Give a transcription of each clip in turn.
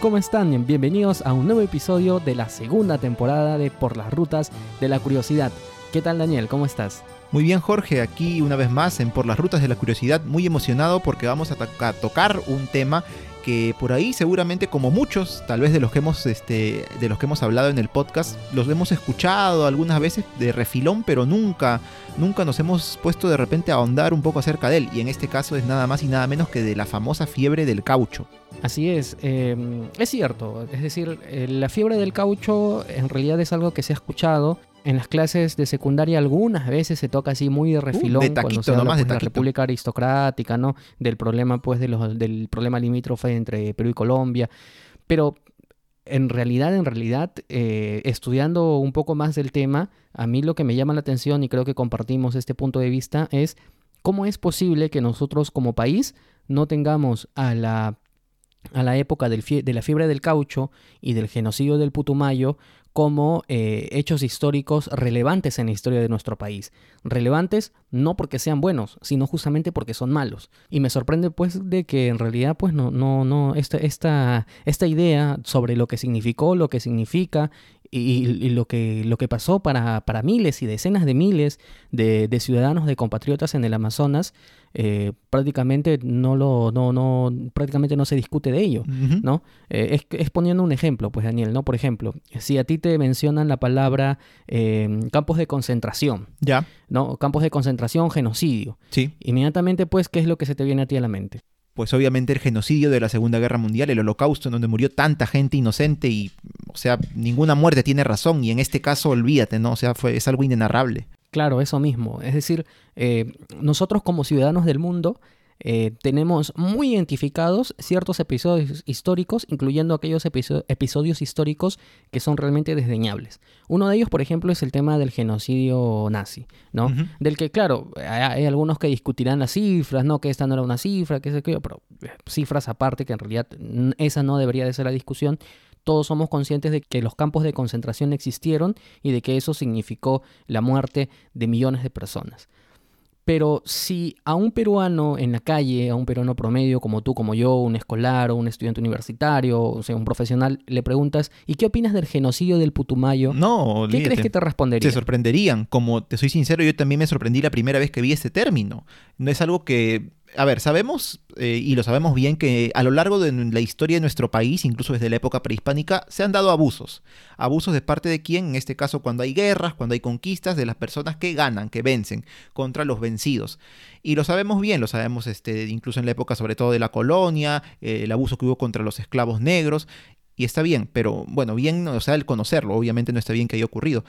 ¿Cómo están? Bienvenidos a un nuevo episodio de la segunda temporada de Por las Rutas de la Curiosidad. ¿Qué tal Daniel? ¿Cómo estás? Muy bien Jorge, aquí una vez más en Por las Rutas de la Curiosidad, muy emocionado porque vamos a, a tocar un tema que por ahí seguramente como muchos, tal vez de los que hemos este de los que hemos hablado en el podcast, los hemos escuchado algunas veces de refilón, pero nunca nunca nos hemos puesto de repente a ahondar un poco acerca de él y en este caso es nada más y nada menos que de la famosa fiebre del caucho. Así es, eh, es cierto, es decir, eh, la fiebre del caucho en realidad es algo que se ha escuchado. En las clases de secundaria algunas veces se toca así muy de refilón Uh, de cuando se habla nomás pues, de la. República Aristocrática, ¿no? Del problema pues de los, del problema limítrofe entre Perú y Colombia. Pero en realidad, en realidad, eh, estudiando un poco más del tema, a mí lo que me llama la atención y creo que compartimos este punto de vista es cómo es posible que nosotros como país no tengamos a la, a la época del de la fiebre del caucho y del genocidio del Putumayo como eh, hechos históricos relevantes en la historia de nuestro país. Relevantes no porque sean buenos, sino justamente porque son malos. Y me sorprende pues de que en realidad pues no, no, no, esta, esta, esta idea sobre lo que significó, lo que significa y, y lo, que, lo que pasó para, para miles y decenas de miles de, de ciudadanos, de compatriotas en el Amazonas, eh, prácticamente no lo, no, no, prácticamente no se discute de ello. ¿no? Eh, es, es poniendo un ejemplo, pues Daniel, ¿no? Por ejemplo, si a ti te mencionan la palabra eh, campos de concentración, Ya, ¿no? Campos de concentración, genocidio. sí. Inmediatamente, pues, ¿qué es lo que se te viene a ti a la mente? Pues obviamente el genocidio de la Segunda Guerra Mundial, el holocausto en donde murió tanta gente inocente y, o sea, ninguna muerte tiene razón y en este caso olvídate, ¿no? O sea, fue, es algo inenarrable. Claro, eso mismo. Es decir, eh, nosotros como ciudadanos del mundo eh, tenemos muy identificados ciertos episodios históricos, incluyendo aquellos episo- episodios históricos que son realmente desdeñables. Uno de ellos, por ejemplo, es el tema del genocidio nazi, ¿no? Del que, claro, hay, hay algunos que discutirán las cifras, ¿no? Que esta no era una cifra, que qué, pero eh, cifras aparte, que en realidad esa no debería de ser la discusión. Todos somos conscientes de que los campos de concentración existieron y de que eso significó la muerte de millones de personas. Pero si a un peruano en la calle, a un peruano promedio como tú, como yo, un escolar o un estudiante universitario, o sea, un profesional, le preguntas, ¿y qué opinas del genocidio del Putumayo? No, ¿Qué crees que te respondería? Se sorprenderían. Como te soy sincero, yo también me sorprendí la primera vez que vi este término. No es algo que... A ver, sabemos, eh, y lo sabemos bien, que a lo largo de la historia de nuestro país, incluso desde la época prehispánica, se han dado abusos. Abusos de parte de quién, en este caso cuando hay guerras, cuando hay conquistas, de las personas que ganan, que vencen, contra los vencidos. Y lo sabemos bien, lo sabemos este, incluso en la época sobre todo de la colonia, eh, el abuso que hubo contra los esclavos negros. Y está bien, pero bueno, bien, o sea, el conocerlo, obviamente no está bien que haya ocurrido.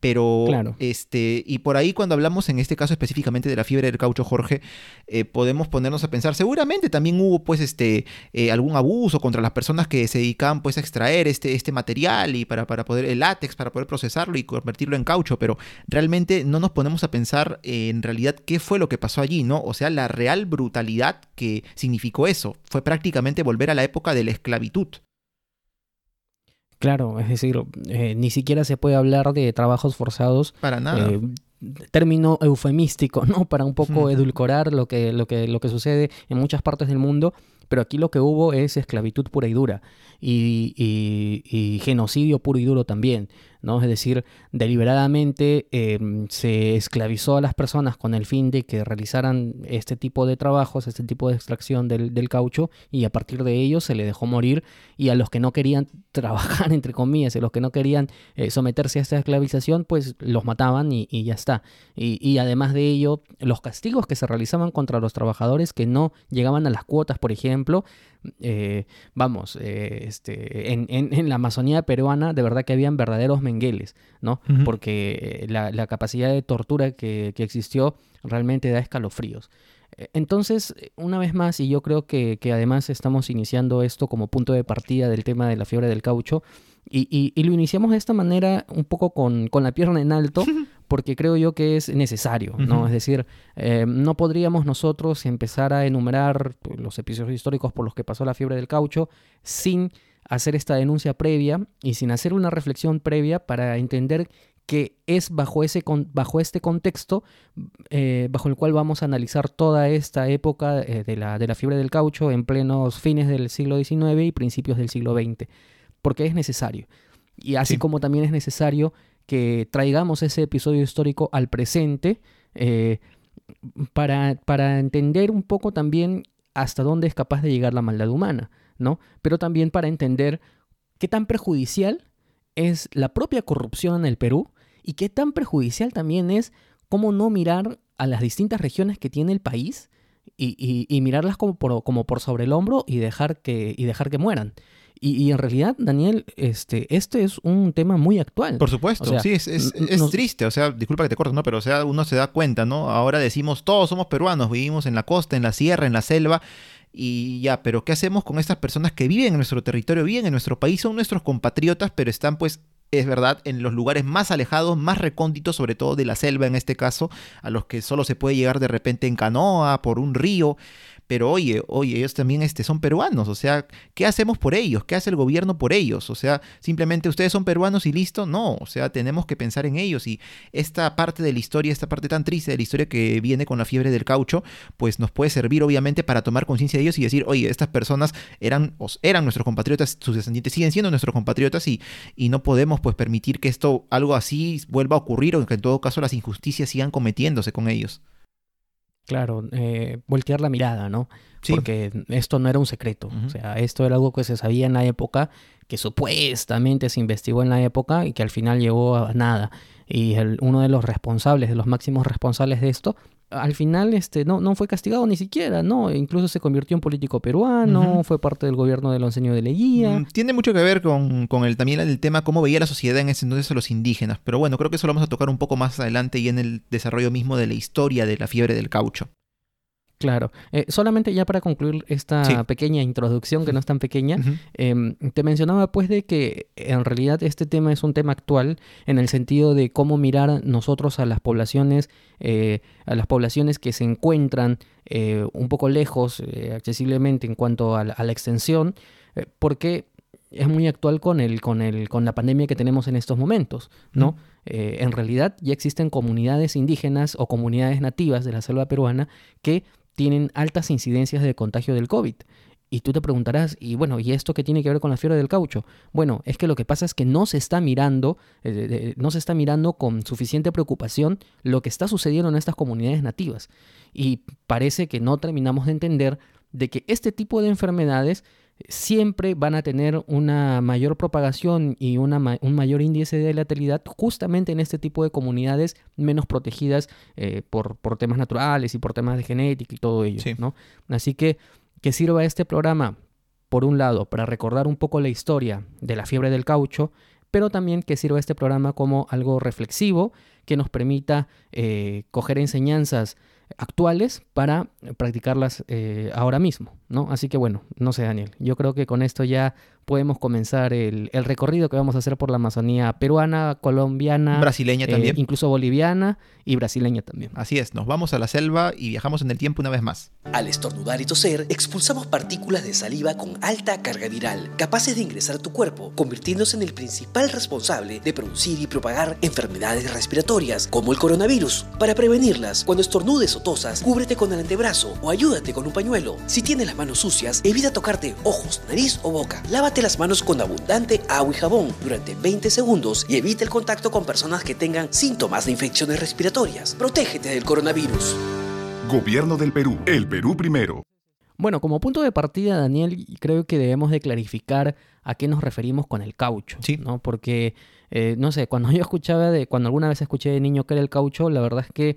Pero, Claro. este, y por ahí cuando hablamos en este caso específicamente de la fiebre del caucho, Jorge, eh, podemos ponernos a pensar, seguramente también hubo pues este, eh, algún abuso contra las personas que se dedicaban pues a extraer este, este material y para, para poder, el látex, para poder procesarlo y convertirlo en caucho, pero realmente no nos ponemos a pensar eh, en realidad qué fue lo que pasó allí, ¿no? O sea, la real brutalidad que significó eso, fue prácticamente volver a la época de la esclavitud. Claro, es decir, eh, ni siquiera se puede hablar de trabajos forzados, Para nada. eh, término eufemístico, ¿no? Para un poco edulcorar lo que, lo, que, lo que sucede en muchas partes del mundo, pero aquí lo que hubo es esclavitud pura y dura y, y- y genocidio puro y duro también, ¿no? Es decir, deliberadamente eh, se esclavizó a las personas con el fin de que realizaran este tipo de trabajos, este tipo de extracción del, caucho y a partir de ello se le dejó morir y a los que no querían trabajar, entre comillas, y a los que no querían eh, someterse a esta esclavización, pues los mataban y, ya está. Y además de ello, los castigos que se realizaban contra los trabajadores que no llegaban a las cuotas, por ejemplo, eh, vamos, eh, este, en, en- en la Amazonía peruana de verdad que habían verdaderos mengueles, ¿no? Porque la, la capacidad de tortura que, que existió realmente da escalofríos. Eh, Entonces, una vez más, y yo creo que, que además estamos iniciando esto como punto de partida del tema de la fiebre del caucho, y, y- y lo iniciamos de esta manera un poco con, con la pierna en alto, porque creo yo que es necesario, ¿no? Es decir, eh, no podríamos nosotros empezar a enumerar pues, los episodios históricos por los que pasó la fiebre del caucho sin hacer esta denuncia previa y sin hacer una reflexión previa para entender que es bajo, ese, bajo este contexto eh, bajo el cual vamos a analizar toda esta época eh, de, la, de la fiebre del caucho en plenos fines del siglo XIX y principios del siglo XX, porque es necesario. Y así como también es necesario que traigamos ese episodio histórico al presente eh, para, para entender un poco también hasta dónde es capaz de llegar la maldad humana, ¿no? Pero también para entender qué tan perjudicial es la propia corrupción en el Perú y qué tan perjudicial también es cómo no mirar a las distintas regiones que tiene el país y, mirarlas como por, como por sobre el hombro y dejar que, y dejar que mueran. Y, en realidad, Daniel, este, este es un tema muy actual. Por supuesto, sí, es, es, triste, o sea, disculpa que te corto, ¿no? Pero o sea, uno se da cuenta, ¿no? Ahora decimos, todos somos peruanos, vivimos en la costa, en la sierra, en la selva, y ya, pero ¿qué hacemos con estas personas que viven en nuestro territorio, viven en nuestro país, son nuestros compatriotas, pero están pues es verdad, en los lugares más alejados, más recónditos, sobre todo de la selva en este caso, a los que solo se puede llegar de repente en canoa, por un río, pero oye, oye, ellos también este, son peruanos, o sea, ¿qué hacemos por ellos? ¿Qué hace el gobierno por ellos? O sea, simplemente ustedes son peruanos y listo, no, o sea, tenemos que pensar en ellos y esta parte de la historia, esta parte tan triste de la historia que viene con la fiebre del caucho, pues nos puede servir obviamente para tomar conciencia de ellos y decir, oye, estas personas eran, eran nuestros compatriotas, sus descendientes siguen siendo nuestros compatriotas y, y no podemos pues permitir que esto, algo así vuelva a ocurrir o que en todo caso las injusticias sigan cometiéndose con ellos. Claro, eh, voltear la mirada, ¿no? Porque esto no era un secreto. O sea, esto era algo que se sabía en la época, que supuestamente se investigó en la época y que al final llegó a nada. Y uno de los responsables, de los máximos responsables de esto, al final este, no, no fue castigado ni siquiera, ¿no? Incluso se convirtió en político peruano, fue parte del gobierno del Onceño de Leguía. Mm, tiene mucho que ver con, con, el, también el tema cómo veía la sociedad en ese entonces a los indígenas. Pero bueno, creo que eso lo vamos a tocar un poco más adelante y en el desarrollo mismo de la historia de la fiebre del caucho. Claro. Eh, solamente ya para concluir esta pequeña introducción, que no es tan pequeña, em, te mencionaba pues de que en realidad este tema es un tema actual en el sentido de cómo mirar nosotros a las poblaciones, eh, a las poblaciones que se encuentran eh, un poco lejos accesiblemente en cuanto a la, extensión, porque es muy actual con el, con el, con la pandemia que tenemos en estos momentos, ¿no? en realidad ya existen comunidades indígenas o comunidades nativas de la selva peruana que tienen altas incidencias de contagio del COVID. Y tú te preguntarás, y bueno, ¿y esto qué tiene que ver con la fiebre del caucho? Bueno, es que lo que pasa es que no se está mirando, eh, no se está mirando con suficiente preocupación lo que está sucediendo en estas comunidades nativas. Y parece que no terminamos de entender de que este tipo de enfermedades siempre van a tener una mayor propagación y una un mayor índice de letalidad justamente en este tipo de comunidades menos protegidas eh, por, por, temas naturales y por temas de genética y todo ello. ¿no? Así que que sirva este programa, por un lado, para recordar un poco la historia de la fiebre del caucho, pero también que sirva este programa como algo reflexivo que nos permita eh, coger enseñanzas actuales para practicarlas eh, ahora mismo, ¿no? Así que bueno, no sé Daniel, yo creo que con esto ya podemos comenzar el, recorrido que vamos a hacer por la Amazonía peruana, colombiana, brasileña eh, también, incluso boliviana y brasileña también. Así es, nos vamos a la selva y viajamos en el tiempo una vez más. Al estornudar y toser, expulsamos partículas de saliva con alta carga viral, capaces de ingresar a tu cuerpo, convirtiéndose en el principal responsable de producir y propagar enfermedades respiratorias como el coronavirus. Para prevenirlas, cuando estornudes o tosas, cúbrete con el antebrazo o ayúdate con un pañuelo. Si tienes las manos sucias, evita tocarte ojos, nariz o boca. Lávate las manos con abundante agua y jabón durante 20 segundos y evita el contacto con personas que tengan síntomas de infecciones respiratorias. Protégete del coronavirus. Gobierno del Perú. El Perú primero. Bueno, como punto de partida, Daniel, creo que debemos de clarificar a qué nos referimos con el caucho, sí. ¿no? Porque, eh, no sé, cuando yo escuchaba de, cuando alguna vez escuché de niño que era el caucho, la verdad es que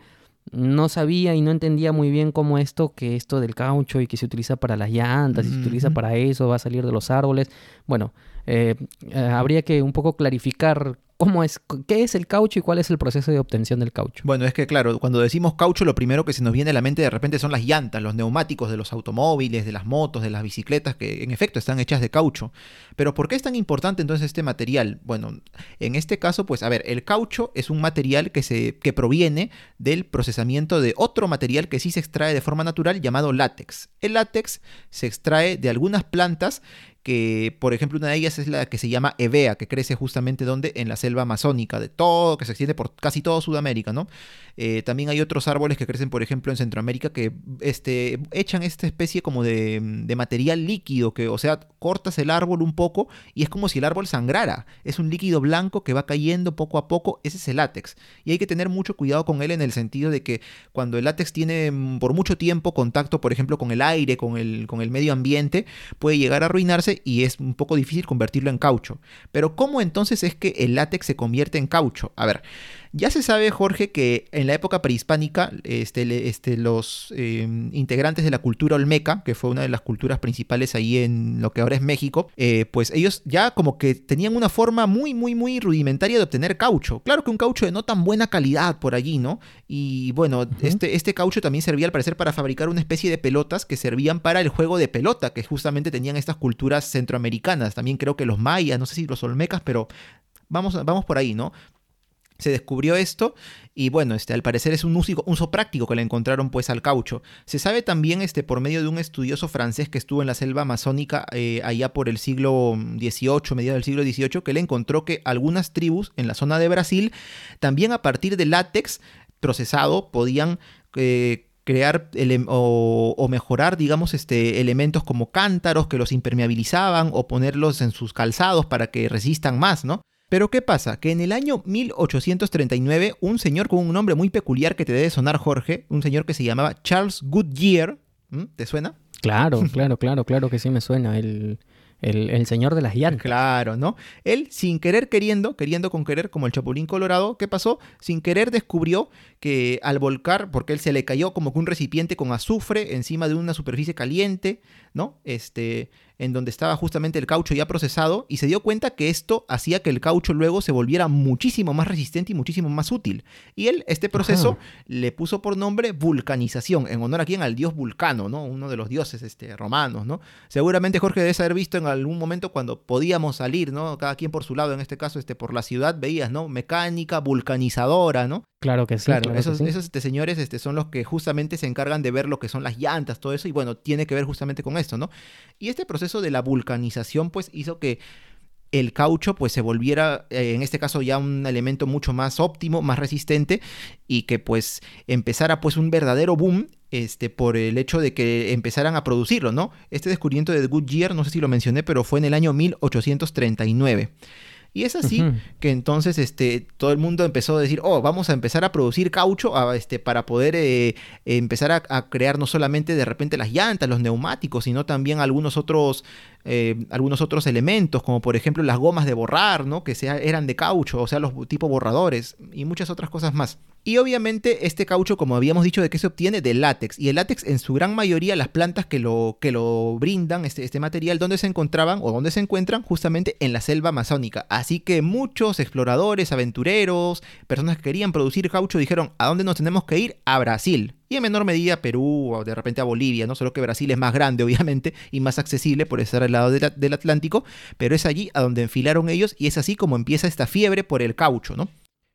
no sabía y no entendía muy bien cómo esto, que esto del caucho y que se utiliza para las llantas, y se utiliza para eso, va a salir de los árboles. Bueno, eh, eh, habría que un poco clarificar ¿Cómo es, ¿Qué es el caucho y cuál es el proceso de obtención del caucho? Bueno, es que claro, cuando decimos caucho, lo primero que se nos viene a la mente de repente son las llantas, los neumáticos de los automóviles, de las motos, de las bicicletas, que en efecto están hechas de caucho. Pero ¿por qué es tan importante entonces este material? Bueno, en este caso, pues a ver, el caucho es un material que, se, que proviene del procesamiento de otro material que sí se extrae de forma natural llamado látex. El látex se extrae de algunas plantas que por ejemplo una de ellas es la que se llama Evea, que crece justamente donde en la selva amazónica, de todo, que se extiende por casi todo Sudamérica, ¿no? Eh, también hay otros árboles que crecen, por ejemplo, en Centroamérica que este, echan esta especie como de, de material líquido, que, o sea, cortas el árbol un poco y es como si el árbol sangrara. Es un líquido blanco que va cayendo poco a poco, ese es el látex. Y hay que tener mucho cuidado con él en el sentido de que cuando el látex tiene mm, por mucho tiempo contacto, por ejemplo, con el aire, con el, con el medio ambiente, puede llegar a arruinarse y es un poco difícil convertirlo en caucho. Pero ¿cómo entonces es que el látex se convierte en caucho? A ver, ya se sabe, Jorge, que en la época prehispánica, este, este, los em, integrantes de la cultura olmeca, que fue una de las culturas principales ahí en lo que ahora es México, eh, pues ellos ya como que tenían una forma muy, muy, muy rudimentaria de obtener caucho. Claro que un caucho de no tan buena calidad por allí, ¿no? Y bueno, este, este caucho también servía al parecer para fabricar una especie de pelotas que servían para el juego de pelota, que justamente tenían estas culturas centroamericanas. También creo que los mayas, no sé si los olmecas, pero vamos, vamos por ahí, ¿no? Se descubrió esto y bueno, este, al parecer es un uso, práctico que le encontraron pues al caucho. Se sabe también este, por medio de un estudioso francés que estuvo en la selva amazónica eh, allá por el siglo XVIII, mediados del siglo XVIII, que le encontró que algunas tribus en la zona de Brasil también a partir de látex procesado podían... Eh, crear o, o, mejorar, digamos, este, elementos como cántaros que los impermeabilizaban o ponerlos en sus calzados para que resistan más, ¿no? Pero ¿qué pasa? Que en el año 1839 un señor con un nombre muy peculiar que te debe sonar Jorge, un señor que se llamaba Charles Goodyear, ¿te suena? Claro, claro, claro, claro que sí me suena. El, el, señor de las llantas. Claro, ¿no? Él, sin querer queriendo, queriendo con querer, como el Chapulín Colorado, ¿qué pasó? Sin querer descubrió que al volcar, porque él se le cayó como que un recipiente con azufre encima de una superficie caliente, ¿no? Este, en donde estaba justamente el caucho ya procesado y se dio cuenta que esto hacía que el caucho luego se volviera muchísimo más resistente y muchísimo más útil. Y él, este proceso, le puso por nombre vulcanización, en honor a quién, al dios Vulcano, ¿no? Uno de los dioses este, romanos, ¿no? Seguramente Jorge debe haber visto en algún momento cuando podíamos salir, ¿no? Cada quien por su lado, en este caso, este, por la ciudad, veías, ¿no? Mecánica, vulcanizadora, ¿no? Claro que sí. Claro, esos, esos este, señores este, son los que justamente se encargan de ver lo que son las llantas, todo eso, y bueno, tiene que ver justamente con esto, ¿no? Y este proceso de la vulcanización, pues, hizo que el caucho pues se volviera eh, en este caso ya un elemento mucho más óptimo, más resistente y que pues empezara pues un verdadero boom este por el hecho de que empezaran a producirlo, ¿no? Este descubrimiento de Goodyear, no sé si lo mencioné, pero fue en el año 1839. Y es así que entonces este, todo el mundo empezó a decir, oh, vamos a empezar a producir caucho este, para poder eh, empezar a, crear no solamente de repente las llantas, los neumáticos, sino también algunos otros, eh, algunos otros elementos, como por ejemplo las gomas de borrar, ¿no? que eran de caucho, o sea, los tipo borradores y muchas otras cosas más. Y obviamente este caucho, como habíamos dicho, de qué se obtiene de látex. Y el látex en su gran mayoría, las plantas que lo, que lo brindan, este, este material, ¿dónde se encontraban o dónde se encuentran? Justamente en la selva amazónica. Así que muchos exploradores, aventureros, personas que querían producir caucho dijeron, ¿a dónde nos tenemos que ir? A Brasil. Y en menor medida Perú o de repente a Bolivia, ¿no? Solo que Brasil es más grande, obviamente, y más accesible por estar al lado del Atlántico, pero es allí a donde enfilaron ellos y es así como empieza esta fiebre por el caucho, ¿no?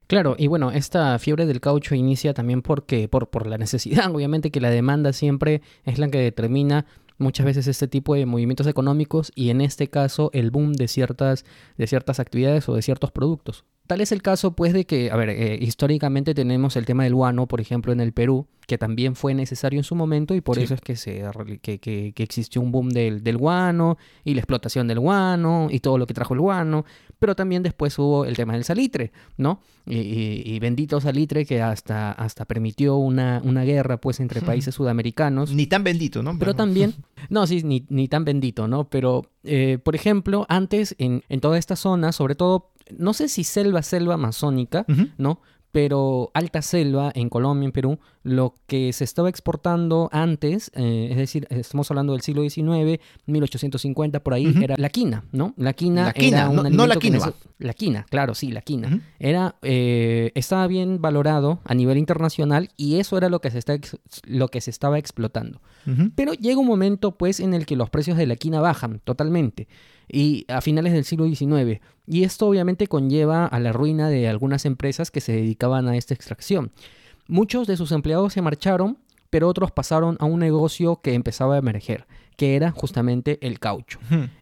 Claro, y bueno, esta fiebre del caucho inicia también porque, por, por la necesidad, obviamente que la demanda siempre es la que determina muchas veces este tipo de movimientos económicos y en este caso el boom de ciertas, de ciertas actividades o de ciertos productos. Tal es el caso, pues, de que, a ver, eh, históricamente tenemos el tema del guano, por ejemplo, en el Perú, que también fue necesario en su momento y por eso es que, se, que, que, existió un boom del, del, guano y la explotación del guano y todo lo que trajo el guano, pero también después hubo el tema del salitre, ¿no? Y, bendito salitre que hasta, hasta permitió una, una guerra, pues, entre países sudamericanos. Ni tan bendito, ¿no? Pero también, no, sí, ni, ni tan bendito, ¿no? Pero, eh, por ejemplo, antes en, en toda esta zona, sobre todo no sé si selva, selva amazónica, ¿no? Pero alta selva en Colombia, en Perú, lo que se estaba exportando antes, eh, es decir, estamos hablando del siglo XIX, 1850, por ahí, era la quina, ¿no? La quina, la quina era un no, la quinoa. La quina, claro, sí, la quina. Era, eh, estaba bien valorado a nivel internacional y eso era lo que se, está, lo que se estaba explotando. Pero llega un momento, pues, en el que los precios de la quina bajan totalmente y a finales del siglo XIX. Y esto obviamente conlleva a la ruina de algunas empresas que se dedicaban a esta extracción. Muchos de sus empleados se marcharon, pero otros pasaron a un negocio que empezaba a emerger, que era justamente el caucho.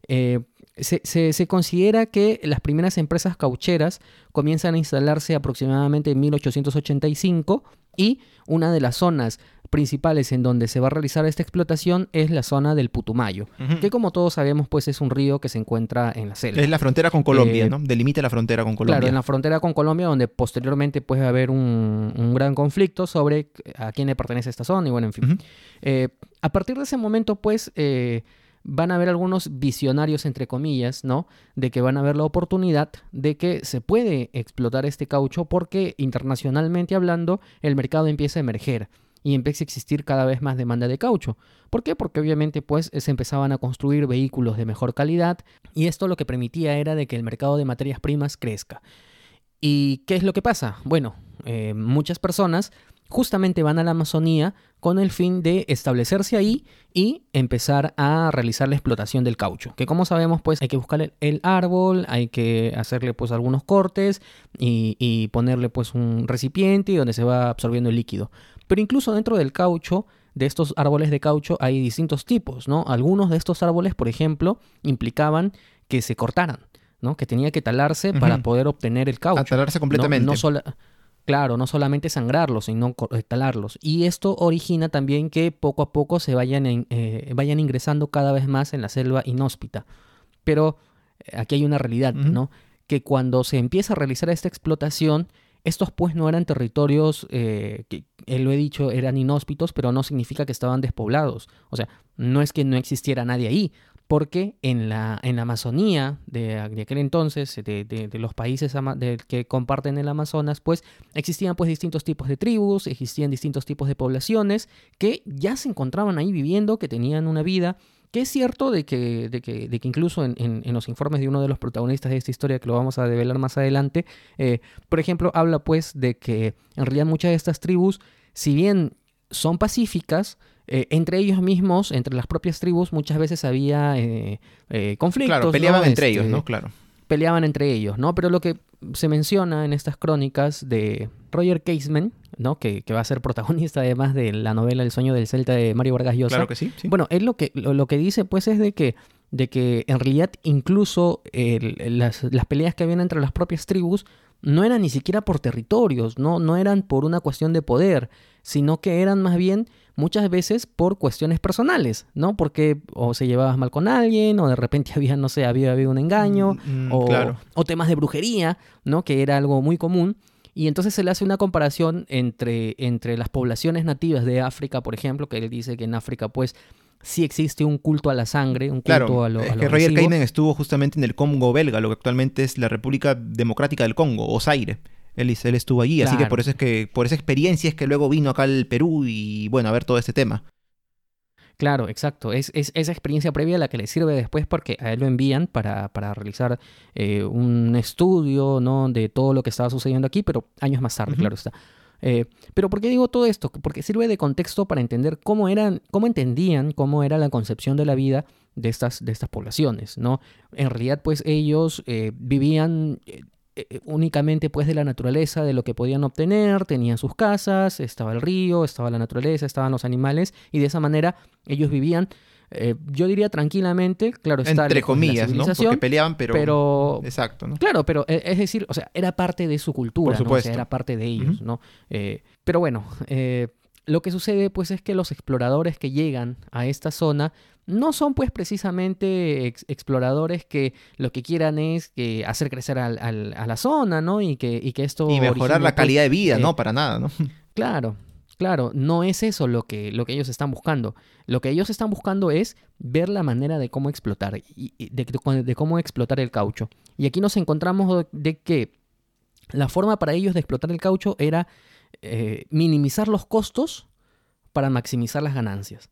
Eh, se, se- se considera que las primeras empresas caucheras comienzan a instalarse aproximadamente en 1885 y una de las zonas principales en donde se va a realizar esta explotación es la zona del Putumayo, que como todos sabemos pues es un río que se encuentra en la selva. Es la frontera con Colombia, Eh, ¿no? Delimita la frontera con Colombia. Claro, en la frontera con Colombia, donde posteriormente puede haber un, un gran conflicto sobre a quién le pertenece esta zona y bueno, en fin. Eh, a partir de ese momento, pues, eh, van a haber algunos visionarios, entre comillas, ¿no? De que van a haber la oportunidad de que se puede explotar este caucho porque internacionalmente hablando, el mercado empieza a emerger y empieza a existir cada vez más demanda de caucho. ¿Por qué? Porque obviamente pues se empezaban a construir vehículos de mejor calidad y esto lo que permitía era de que el mercado de materias primas crezca. ¿Y qué es lo que pasa? Bueno, eh, muchas personas justamente van a la Amazonía con el fin de establecerse ahí y empezar a realizar la explotación del caucho. Que como sabemos, pues hay que buscar el, árbol, hay que hacerle pues algunos cortes y, y ponerle pues un recipiente donde se va absorbiendo el líquido. Pero incluso dentro del caucho, de estos árboles de caucho, hay distintos tipos, ¿no? Algunos de estos árboles, por ejemplo, implicaban que se cortaran, ¿no? Que tenía que talarse para poder obtener el caucho. Atalarse No- completamente. No, sola- claro, no solamente sangrarlos, sino co- eh, talarlos. Y esto origina también que poco a poco se vayan, en- eh, vayan ingresando cada vez más en la selva inhóspita. Pero eh, aquí hay una realidad. ¿no? Que cuando se empieza a realizar esta explotación, estos pues no eran territorios eh, que, eh, lo he dicho, eran inhóspitos, pero no significa que estaban despoblados. O sea, no es que no existiera nadie ahí, porque en la, en la Amazonía de, aquel entonces, de, de- de los países que comparten el Amazonas, pues existían pues distintos tipos de tribus, existían distintos tipos de poblaciones que ya se encontraban ahí viviendo, que tenían una vida, que es cierto de que, de que, de que incluso en, en- en los informes de uno de los protagonistas de esta historia, que lo vamos a develar más adelante, eh, por ejemplo, habla pues de que en realidad muchas de estas tribus, si bien son pacíficas, eh, entre ellos mismos, entre las propias tribus, muchas veces había eh, eh, conflictos. Claro, peleaban ¿no? entre Este, ellos, ¿no? Claro. peleaban entre ellos, ¿no? Pero lo que se menciona en estas crónicas de Roger Caseman, ¿no? Que, que va a ser protagonista además de la novela El sueño del Celta de Mario Vargas Llosa. Claro que sí. sí. Bueno, él lo que, lo, lo que dice pues es de que, de que en realidad incluso las, las peleas que habían entre las propias tribus no eran ni siquiera por territorios, no, no eran por una cuestión de poder, sino que eran más bien muchas veces por cuestiones personales, ¿no? Porque o se llevabas mal con alguien, o de repente había, no sé, había habido un engaño, Mm, o, claro. o temas de brujería, ¿no? Que era algo muy común. Y entonces se le hace una comparación entre, entre las poblaciones nativas de África, por ejemplo, que él dice que en África, pues, sí existe un culto a la sangre, un culto Claro, a lo, a lo que Roger. Kainen estuvo justamente en el Congo belga, lo que actualmente es la República Democrática del Congo, o Zaire. Él, él estuvo allí, así que Claro. por eso es que, por esa experiencia es que luego vino acá al Perú y bueno, a ver todo este tema. Claro, exacto. Es, es esa experiencia previa la que le sirve después porque a él lo envían para, para realizar eh, un estudio ¿no? de todo lo que estaba sucediendo aquí, pero años más tarde, claro está. Eh, pero ¿por qué digo todo esto? Porque sirve de contexto para entender cómo eran, cómo entendían, cómo era la concepción de la vida de estas, de estas poblaciones, ¿no? En realidad, pues ellos eh, vivían eh, eh, únicamente pues de la naturaleza, de lo que podían obtener, tenían sus casas, estaba el río, estaba la naturaleza, estaban los animales, y de esa manera ellos vivían, eh, yo diría tranquilamente, claro, está Entre comillas, ¿no? Porque peleaban, pero... pero Exacto, ¿no? Claro, pero es decir, o sea, era parte de su cultura, Por ¿no? O sea, era parte de ellos. ¿no? Eh, pero bueno, eh, lo que sucede pues es que los exploradores que llegan a esta zona no son pues precisamente ex- exploradores que lo que quieran es que hacer crecer al- al- a la zona, ¿no? Y que, y que esto... Y mejorar la pues, calidad de vida, eh, ¿no? Para nada, ¿no? Claro, claro, no es eso lo que, lo que ellos están buscando. Lo que ellos están buscando es ver la manera de cómo explotar, y, de, cómo explotar el caucho. Y aquí nos encontramos de, de que la forma para ellos de explotar el caucho era eh, minimizar los costos para maximizar las ganancias.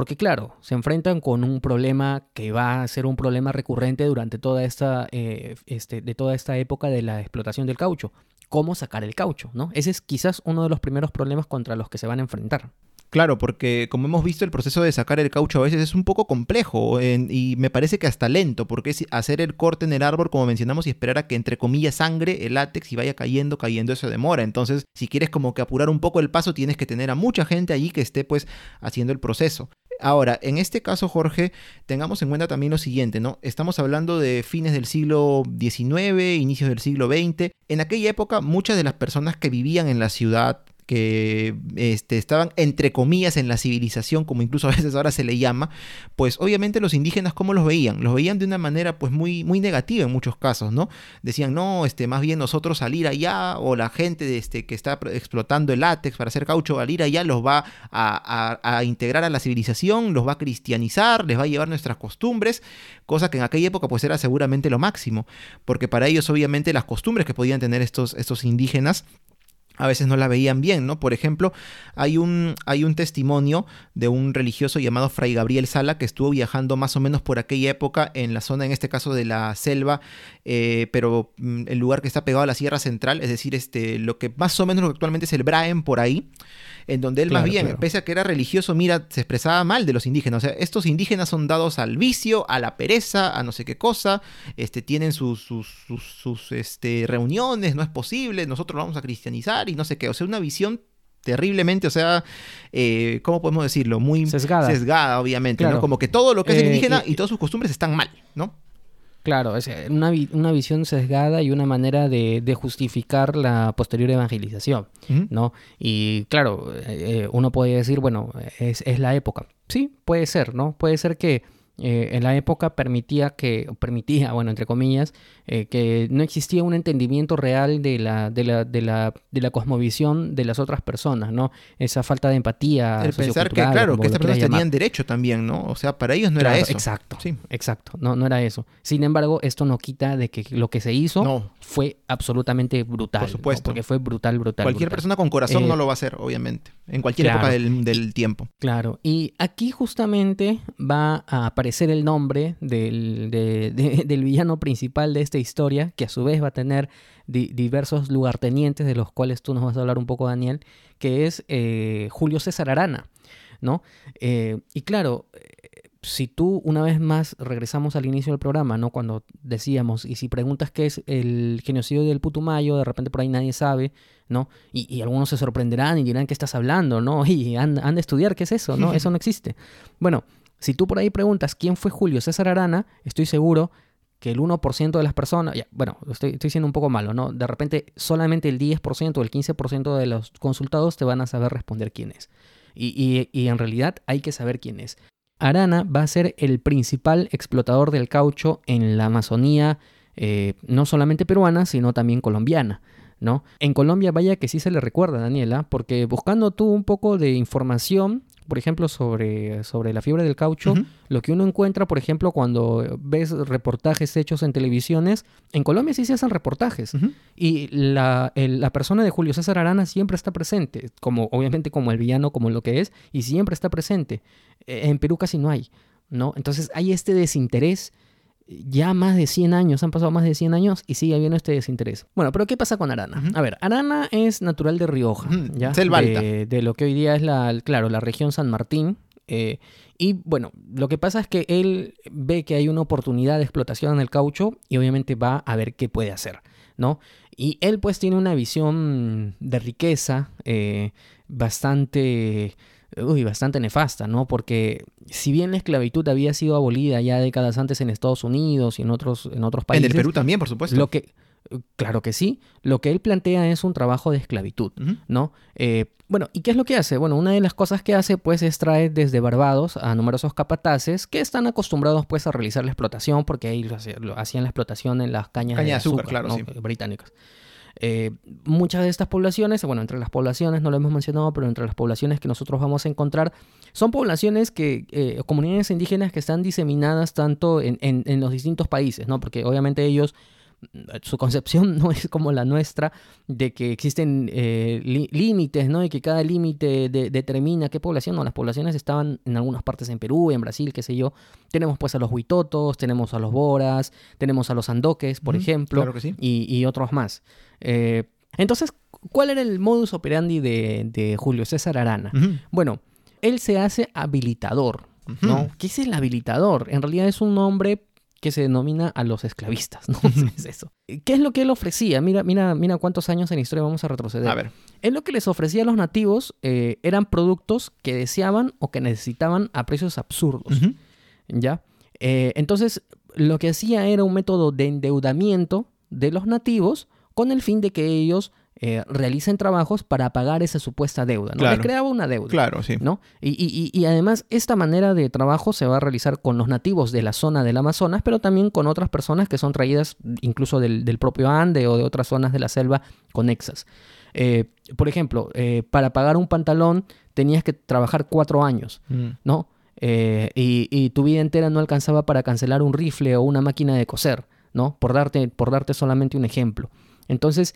Porque claro, se enfrentan con un problema que va a ser un problema recurrente durante toda esta, eh, este, de toda esta época de la explotación del caucho. Cómo sacar el caucho, ¿no? Ese es quizás uno de los primeros problemas contra los que se van a enfrentar. Claro, porque como hemos visto, el proceso de sacar el caucho a veces es un poco complejo y me parece que hasta lento, porque es hacer el corte en el árbol, como mencionamos, y esperar a que entre comillas sangre el látex y vaya cayendo, cayendo, eso demora. Entonces, si quieres como que apurar un poco el paso, tienes que tener a mucha gente allí que esté pues haciendo el proceso. Ahora, en este caso, Jorge, tengamos en cuenta también lo siguiente, ¿no? Estamos hablando de fines del siglo XIX, inicios del siglo XX. En aquella época, muchas de las personas que vivían en la ciudad que este, estaban entre comillas en la civilización, como incluso a veces ahora se le llama, pues obviamente los indígenas cómo los veían, los veían de una manera pues muy, muy negativa en muchos casos, ¿no? Decían, no, este, más bien nosotros salir allá o la gente este, que está explotando el látex para hacer caucho, al ir allá los va a, a integrar a la civilización, los va a cristianizar, les va a llevar nuestras costumbres, cosa que en aquella época pues era seguramente lo máximo, porque para ellos obviamente las costumbres que podían tener estos, estos indígenas a veces no la veían bien, ¿no? Por ejemplo, hay un, hay un testimonio de un religioso llamado Fray Gabriel Sala que estuvo viajando más o menos por aquella época en la zona, en este caso de la selva, eh, pero mm, el lugar que está pegado a la Sierra Central, es decir, este, lo que más o menos lo que actualmente es el Braen por ahí en donde él más bien, pese a que era religioso, mira, se expresaba mal de los indígenas. O sea, estos indígenas son dados al vicio, a la pereza, a no sé qué cosa, este, tienen sus, sus, sus, este, reuniones, no es posible, nosotros vamos a cristianizar y no sé qué. O sea, una visión terriblemente, o sea, eh, ¿cómo podemos decirlo? Muy sesgada, sesgada obviamente, ¿no? Como que todo lo que es eh, indígena y, y todas sus costumbres están mal, ¿no? Claro, es eh, una, una, visión sesgada y una manera de, de justificar la posterior evangelización, ¿no? Y claro, eh, uno puede decir, bueno, es, es la época. Sí, puede ser, ¿no? Puede ser que en la época permitía que, permitía, bueno, entre comillas, eh, que no existía un entendimiento real de la, de la, de la, de la cosmovisión de las otras personas, ¿no? Esa falta de empatía. El pensar que, claro, que estas personas tenían derecho también, ¿no? O sea, para ellos no era eso. Exacto, sí. exacto, no, no era eso. Sin embargo, esto no quita de que lo que se hizo fue absolutamente brutal. Por supuesto. Porque fue brutal, brutal. Cualquier persona con corazón no eh, lo va a hacer, obviamente, en cualquier época del, del tiempo. Claro, y aquí justamente va a aparecer el nombre del, del, villano principal de esta historia, que a su vez va a tener diversos lugartenientes, de los cuales tú nos vas a hablar un poco, Daniel, que es eh, Julio César Arana, ¿no? Eh, y claro, si tú una vez más regresamos al inicio del programa, ¿no? Cuando decíamos, y si preguntas qué es el genocidio del Putumayo, de repente por ahí nadie sabe, ¿no? Y, algunos se sorprenderán y dirán, ¿qué estás hablando? ¿No? Y han, han de estudiar qué es eso, ¿no? Eso no existe. Bueno, si tú por ahí preguntas quién fue Julio César Arana, estoy seguro que el 1% de las personas, bueno, estoy, estoy, siendo un poco malo, ¿no? De repente solamente el 10% o el 15% de los consultados te van a saber responder quién es. Y, en realidad hay que saber quién es. Arana va a ser el principal explotador del caucho en la Amazonía, eh, no solamente peruana, sino también colombiana. ¿no? En Colombia, vaya que sí se le recuerda, Daniela, porque buscando tú un poco de información, por ejemplo, sobre, sobre la fiebre del caucho, lo que uno encuentra, por ejemplo, cuando ves reportajes hechos en televisiones, en Colombia sí se hacen reportajes. Y la, la, persona de Julio César Arana siempre está presente, como obviamente como el villano, como lo que es, y siempre está presente. E, en Perú casi no hay, ¿no? Entonces hay este desinterés ya más de 100 años, han pasado más de 100 años y sigue habiendo este desinterés. Bueno, pero ¿qué pasa con Arana? A ver, Arana es natural de Rioja, ¿ya? De, de, lo que hoy día es la, claro, la región San Martín. Eh, y bueno, lo que pasa es que él ve que hay una oportunidad de explotación en el caucho y obviamente va a ver qué puede hacer, ¿no? Y él pues tiene una visión de riqueza eh, bastante uy, bastante nefasta, ¿no? Porque si bien la esclavitud había sido abolida ya décadas antes en Estados Unidos y en otros, en otros países. En el Perú también, por supuesto. Lo que, claro que sí, lo que él plantea es un trabajo de esclavitud, ¿no? Eh, bueno, ¿y qué es lo que hace? Bueno, una de las cosas que hace pues es traer desde Barbados a numerosos capataces que están acostumbrados pues a realizar la explotación porque ahí lo, hacían la explotación en las cañas de azúcar, claro, sí. británicas. Eh, muchas de estas poblaciones, bueno, entre las poblaciones, no lo hemos mencionado, pero entre las poblaciones que nosotros vamos a encontrar, son poblaciones que, eh, comunidades indígenas que están diseminadas tanto en, en, los distintos países, ¿no? Porque obviamente ellos su concepción no es como la nuestra de que existen eh, límites, ¿no? Y que cada límite determina qué población. No, las poblaciones estaban en algunas partes en Perú, en Brasil, qué sé yo. Tenemos pues a los huitotos, tenemos a los boras, tenemos a los andoques, por ejemplo, y, otros más. Eh, entonces, ¿cuál era el modus operandi de, Julio César Arana? Bueno, él se hace habilitador, ¿no? ¿Qué es el habilitador? En realidad es un hombre que se denomina a los esclavistas, ¿no? es eso. ¿Qué es lo que él ofrecía? Mira, mira, mira cuántos años en la historia vamos a retroceder. A ver. Él lo que les ofrecía a los nativos eh, eran productos que deseaban o que necesitaban a precios absurdos. ¿ya? Eh, entonces, lo que hacía era un método de endeudamiento de los nativos con el fin de que ellos eh, realicen trabajos para pagar esa supuesta deuda, ¿no? Claro. Les creaba una deuda. Claro, sí. ¿no? Y, y- y- además esta manera de trabajo se va a realizar con los nativos de la zona del Amazonas, pero también con otras personas que son traídas incluso del, del propio Ande o de otras zonas de la selva conexas. Eh, por ejemplo, eh, para pagar un pantalón tenías que trabajar cuatro años, Mm. ¿no? Eh, y, y tu vida entera no alcanzaba para cancelar un rifle o una máquina de coser, ¿no? Por darte, por darte solamente un ejemplo. Entonces,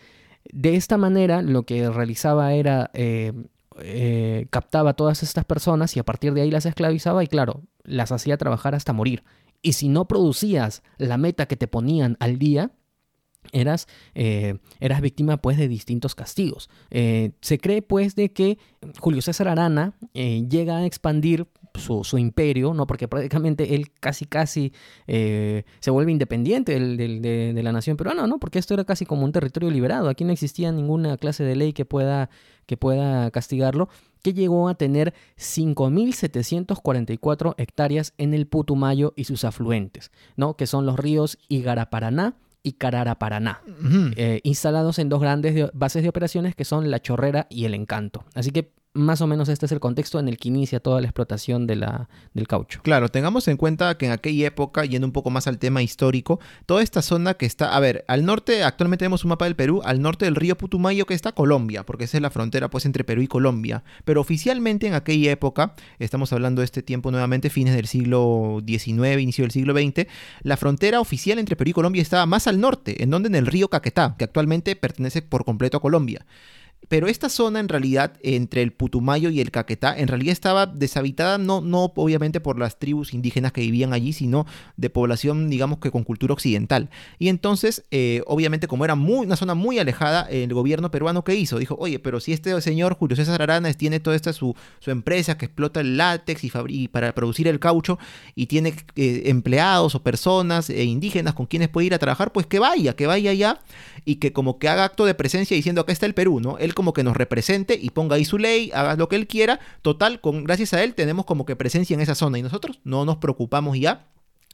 de esta manera, lo que realizaba era eh, eh, captaba a todas estas personas y a partir de ahí las esclavizaba y claro, las hacía trabajar hasta morir. Y si no producías la meta que te ponían al día, eras, eh, eras víctima pues de distintos castigos. Se cree pues de que Julio César Arana llega a expandir su, su imperio, ¿no? Porque prácticamente él casi casi eh, se vuelve independiente del- del- de, de la nación peruana, ¿no? Porque esto era casi como un territorio liberado. Aquí no existía ninguna clase de ley que pueda, que pueda castigarlo, que llegó a tener 5.744 hectáreas en el Putumayo y sus afluentes, ¿no? Que son los ríos Igaraparaná y Cararaparaná eh, instalados en dos grandes de- bases de operaciones que son La Chorrera y El Encanto. Así que más o menos este es el contexto en el que inicia toda la explotación del caucho. Claro, tengamos en cuenta que en aquella época, yendo un poco más al tema histórico, toda esta zona que está, a ver, al norte, actualmente tenemos un mapa del Perú, al norte del río Putumayo que está Colombia, porque esa es la frontera pues entre Perú y Colombia. Pero oficialmente en aquella época, estamos hablando de este tiempo nuevamente, fines del siglo XIX, inicio del siglo XX, la frontera oficial entre Perú y Colombia estaba más al norte, en donde en el río Caquetá, que actualmente pertenece por completo a Colombia. Pero esta zona en realidad, entre el Putumayo y el Caquetá, en realidad estaba deshabitada no, no obviamente por las tribus indígenas que vivían allí, sino de población, digamos que con cultura occidental. Y entonces, eh, obviamente como era muy, una zona muy alejada, el gobierno peruano ¿qué hizo? Dijo, oye, pero si este señor Julio César Arana tiene toda esta su, su empresa que explota el látex y, y para producir el caucho y tiene eh, empleados o personas eh, indígenas con quienes puede ir a trabajar, pues que vaya, que vaya allá y que como que haga acto de presencia diciendo acá está el Perú, ¿no? Como que nos represente y ponga ahí su ley, haga lo que él quiera. Total, con, gracias a él tenemos como que presencia en esa zona y nosotros no nos preocupamos ya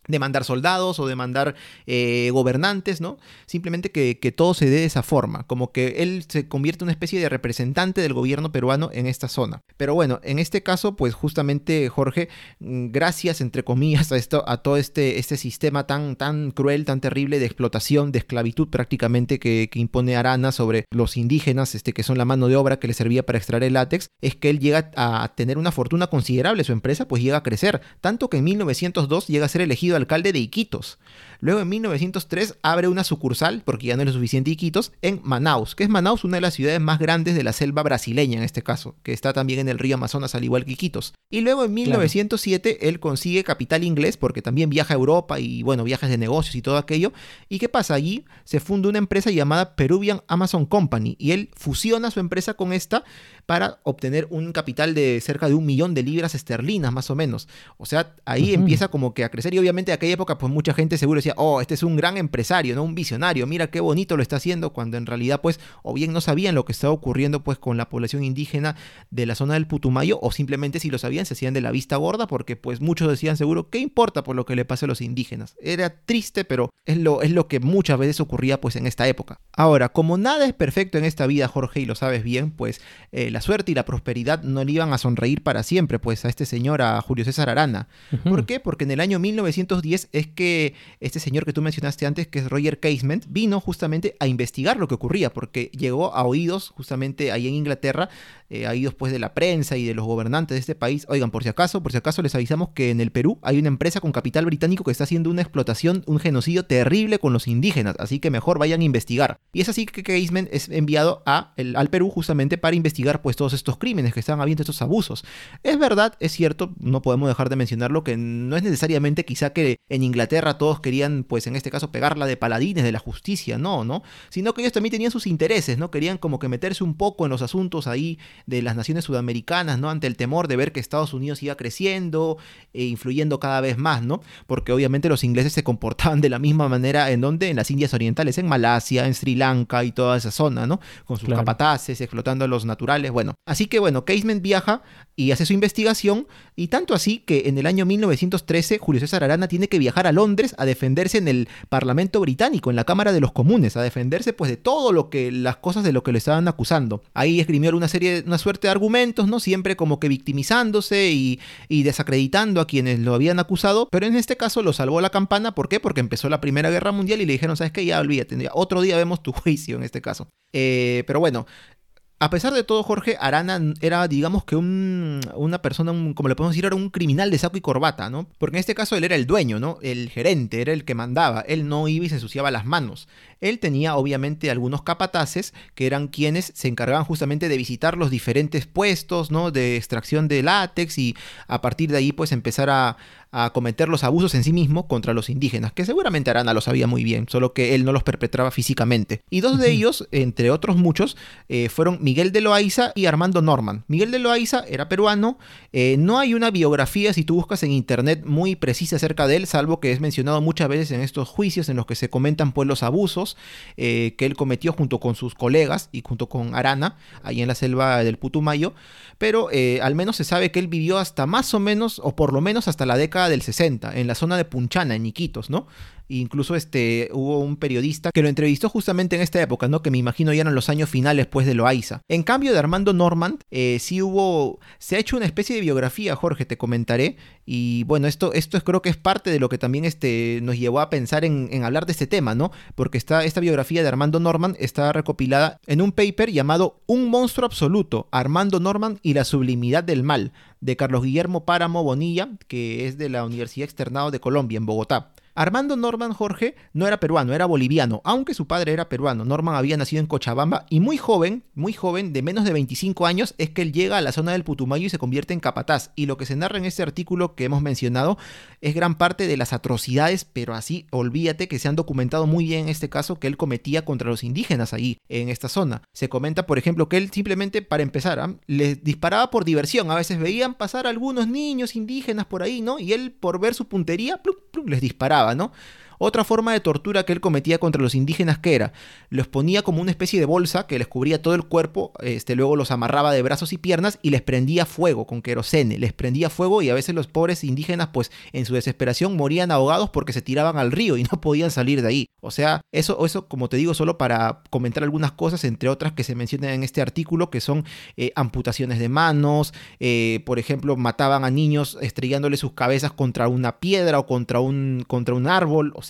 de mandar soldados o de mandar eh, gobernantes, ¿no? Simplemente que, que todo se dé de esa forma, como que él se convierte en una especie de representante del gobierno peruano en esta zona. Pero bueno, en este caso, pues justamente Jorge, mm, gracias entre comillas a esto, a todo este, este sistema tan, tan cruel, tan terrible de explotación, de esclavitud prácticamente que, que impone Arana sobre los indígenas, este, que son la mano de obra que le servía para extraer el látex, es que él llega a tener una fortuna considerable, su empresa pues llega a crecer, tanto que en 1902 llega a ser elegido alcalde de Iquitos. Luego en 1903 abre una sucursal, porque ya no es lo suficiente Iquitos, en Manaus, que es Manaus una de las ciudades más grandes de la selva brasileña en este caso, que está también en el río Amazonas al igual que Iquitos. Y luego en 1907 él consigue capital inglés, porque también viaja a Europa y bueno, viajes de negocios y todo aquello. ¿Y qué pasa? Allí se funda una empresa llamada Peruvian Amazon Company y él fusiona su empresa con esta para obtener un capital de cerca de un millón de libras esterlinas más o menos. O sea, ahí empieza como que a crecer y obviamente en aquella época pues mucha gente seguro decía, oh, este es un gran empresario, ¿no? Un visionario, mira qué bonito lo está haciendo, cuando en realidad pues o bien no sabían lo que estaba ocurriendo pues con la población indígena de la zona del Putumayo o simplemente si lo sabían se hacían de la vista gorda porque pues muchos decían seguro, ¿qué importa por lo que le pase a los indígenas? Era triste, pero es lo, es lo que muchas veces ocurría pues en esta época. Ahora, como nada es perfecto en esta vida, Jorge, y lo sabes bien, pues eh, la suerte y la prosperidad no le iban a sonreír para siempre pues a este señor, a Julio César Arana. ¿Por qué? Porque en el año 1910 es que este señor que tú mencionaste antes, que es Roger Casement, vino justamente a investigar lo que ocurría, porque llegó a oídos justamente ahí en Inglaterra, eh, a oídos pues de la prensa y de los gobernantes de este país. Oigan, por si acaso, por si acaso les avisamos que en el Perú hay una empresa con capital británico que está haciendo una explotación, un genocidio terrible con los indígenas, así que mejor vayan a investigar. Y es así que Casement es enviado al Perú justamente para investigar pues todos estos crímenes que están habiendo, estos abusos. Es verdad, es cierto, no podemos dejar de mencionarlo, que no es necesariamente quizá que en Inglaterra todos querían, pues en este caso, pegarla de paladines de la justicia, no, ¿no? Sino que ellos también tenían sus intereses, ¿no? Querían como que meterse un poco en los asuntos ahí de las naciones sudamericanas, ¿no? Ante el temor de ver que Estados Unidos iba creciendo e influyendo cada vez más, ¿no? Porque obviamente los ingleses se comportaban de la misma manera en donde, en las Indias Orientales, en Malasia, en Sri Lanka y toda esa zona, ¿no? Con sus Claro. capataces, explotando a los naturales, bueno. Así que bueno, Casement viaja y hace su investigación y tanto así que en el año 1913 Julio César Arana tiene que viajar a Londres a en el Parlamento británico, en la Cámara de los Comunes, a defenderse pues de todo lo que las cosas de lo que le estaban acusando. Ahí esgrimió una serie, una suerte de argumentos, ¿no? Siempre como que victimizándose y, y desacreditando a quienes lo habían acusado, pero en este caso lo salvó la campana, ¿por qué? Porque empezó la Primera Guerra Mundial y le dijeron, ¿sabes qué? Ya olvídate, ya otro día vemos tu juicio en este caso. Eh, pero bueno, a pesar de todo, Jorge Arana era, digamos que un- una persona, un- como le podemos decir, era un criminal de saco y corbata, ¿no? Porque en este caso él era el dueño, ¿no? El gerente, era el que mandaba. Él no iba y se ensuciaba las manos. Él tenía, obviamente, algunos capataces que eran quienes se encargaban justamente de visitar los diferentes puestos, ¿no? De extracción de látex y a partir de ahí, pues, empezar a, a cometer los abusos en sí mismo contra los indígenas, que seguramente Arana lo sabía muy bien, solo que él no los perpetraba físicamente. Y dos de ellos, entre otros muchos, eh, fueron Miguel de Loaiza y Armando Norman. Miguel de Loaiza era peruano, eh, no hay una biografía, si tú buscas en internet, muy precisa acerca de él, salvo que es mencionado muchas veces en estos juicios en los que se comentan pues los abusos eh, que él cometió junto con sus colegas y junto con Arana, ahí en la selva del Putumayo, pero eh, al menos se sabe que él vivió hasta más o menos, o por lo menos hasta la década del 60, en la zona de Punchana, en Iquitos, ¿no? Incluso este, hubo un periodista que lo entrevistó justamente en esta época, ¿no? Que me imagino ya eran los años finales pues de Loaiza. En cambio de Armando Norman, eh, sí hubo, se ha hecho una especie de biografía, Jorge, te comentaré. Y bueno, esto, esto es, creo que es parte de lo que también este, nos llevó a pensar en, en hablar de este tema, ¿no? Porque está, esta biografía de Armando Norman está recopilada en un paper llamado Un monstruo absoluto, Armando Norman y la sublimidad del mal, de Carlos Guillermo Páramo Bonilla, que es de la Universidad Externado de Colombia, en Bogotá. Armando Norman Jorge no era peruano, era boliviano, aunque su padre era peruano. Norman había nacido en Cochabamba y muy joven, muy joven, de menos de 25 años, es que él llega a la zona del Putumayo y se convierte en capataz. Y lo que se narra en este artículo que hemos mencionado es gran parte de las atrocidades, pero así, olvídate que se han documentado muy bien en este caso que él cometía contra los indígenas ahí, en esta zona. Se comenta, por ejemplo, que él simplemente, para empezar, ¿ah? les disparaba por diversión. A veces veían pasar algunos niños indígenas por ahí, ¿no? Y él, por ver su puntería, plum, plum, les disparaba, ¿no? Otra forma de tortura que él cometía contra los indígenas que era, los ponía como una especie de bolsa que les cubría todo el cuerpo, este, luego los amarraba de brazos y piernas y les prendía fuego con querosene, les prendía fuego y a veces los pobres indígenas pues en su desesperación morían ahogados porque se tiraban al río y no podían salir de ahí. O sea, eso, eso como te digo, solo para comentar algunas cosas, entre otras que se mencionan en este artículo, que son eh, amputaciones de manos, eh, por ejemplo, mataban a niños estrellándole sus cabezas contra una piedra o contra un, contra un árbol, o sea,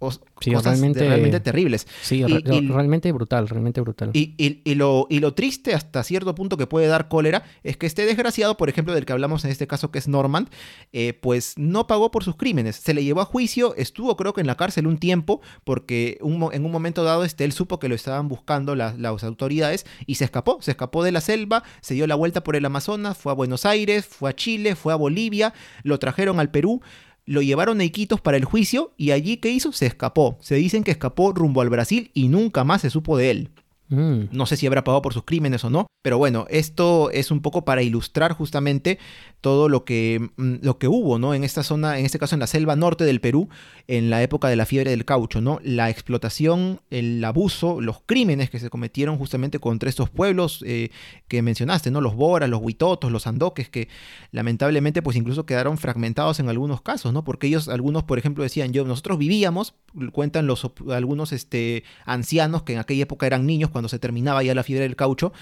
os- Sí, cosas realmente- de- realmente terribles. Sí, Y- re- y- realmente brutal, realmente brutal. Y, y- y lo, y lo triste hasta cierto punto que puede dar cólera es que este desgraciado, por ejemplo, del que hablamos en este caso que es Norman, eh, pues no pagó por sus crímenes. Se le llevó a juicio, estuvo creo que en la cárcel un tiempo porque un en un momento dado este, él supo que lo estaban buscando la- las autoridades y se escapó. Se escapó de la selva, se dio la vuelta por el Amazonas, fue a Buenos Aires, fue a Chile, fue a Bolivia, lo trajeron al Perú. Lo llevaron a Iquitos para el juicio y allí, ¿qué hizo? Se escapó. Se dicen que escapó rumbo al Brasil y nunca más se supo de él. Mm, No sé si habrá pagado por sus crímenes o no, pero bueno, esto es un poco para ilustrar justamente todo lo que, mm, lo que hubo, ¿no? En esta zona, en este caso en la selva norte del Perú, en la época de la fiebre del caucho, ¿no? La explotación, el abuso, los crímenes que se cometieron justamente contra estos pueblos eh, que mencionaste, ¿no? Los boras, los huitotos, los andoques, que lamentablemente pues incluso quedaron fragmentados en algunos casos, ¿no? Porque ellos, algunos, por ejemplo, decían, yo, nosotros vivíamos, cuentan los, algunos este, ancianos que en aquella época eran niños cuando se terminaba ya la fiebre del caucho,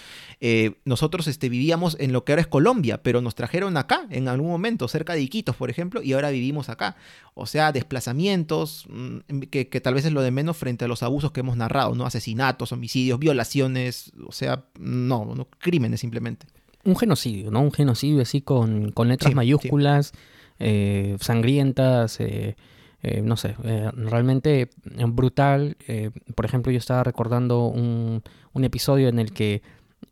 eh, nosotros este, vivíamos en lo que ahora es Colombia, pero nos trajeron acá en algún momento, cerca de Iquitos, por ejemplo, y ahora vivimos acá. O sea, desplazamientos, mm, que, que tal vez es lo de menos frente a los abusos que hemos narrado, ¿no? Asesinatos, homicidios, violaciones, o sea, no, no crímenes simplemente. Un genocidio, ¿no? Un genocidio así con, con letras Sí, sí. mayúsculas, eh, sangrientas, eh, eh, no sé, eh, realmente brutal. Eh, por ejemplo, yo estaba recordando un, un episodio en el que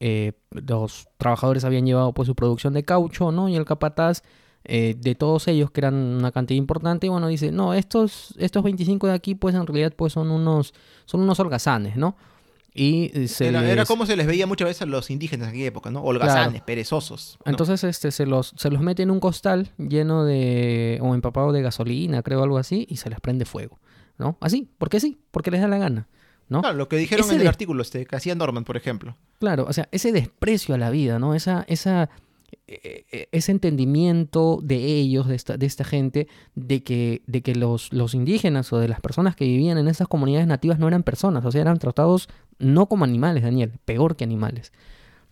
eh, los trabajadores habían llevado pues su producción de caucho, ¿no? Y el capataz eh, de todos ellos, que eran una cantidad importante, y bueno, dice, no, estos, estos 25 de aquí, pues en realidad pues son unos, son unos holgazanes, ¿no? Y eh, se Era, como se les veía muchas veces a los indígenas en aquella época, ¿no? Holgazanes, Claro. perezosos. ¿no? Entonces este, se, los, se los mete en un costal lleno de, o empapado de gasolina, creo, algo así, y se les prende fuego, ¿no? Así, porque sí, porque les da la gana, ¿no? Claro, lo que dijeron Ese en el de- artículo este, que hacía Norman, por ejemplo. Claro, o sea, ese desprecio a la vida, ¿no? Esa, esa, ese entendimiento de ellos, de esta, de esta gente, de que, de que los, los indígenas o de las personas que vivían en esas comunidades nativas no eran personas, o sea, eran tratados no como animales, Daniel, peor que animales.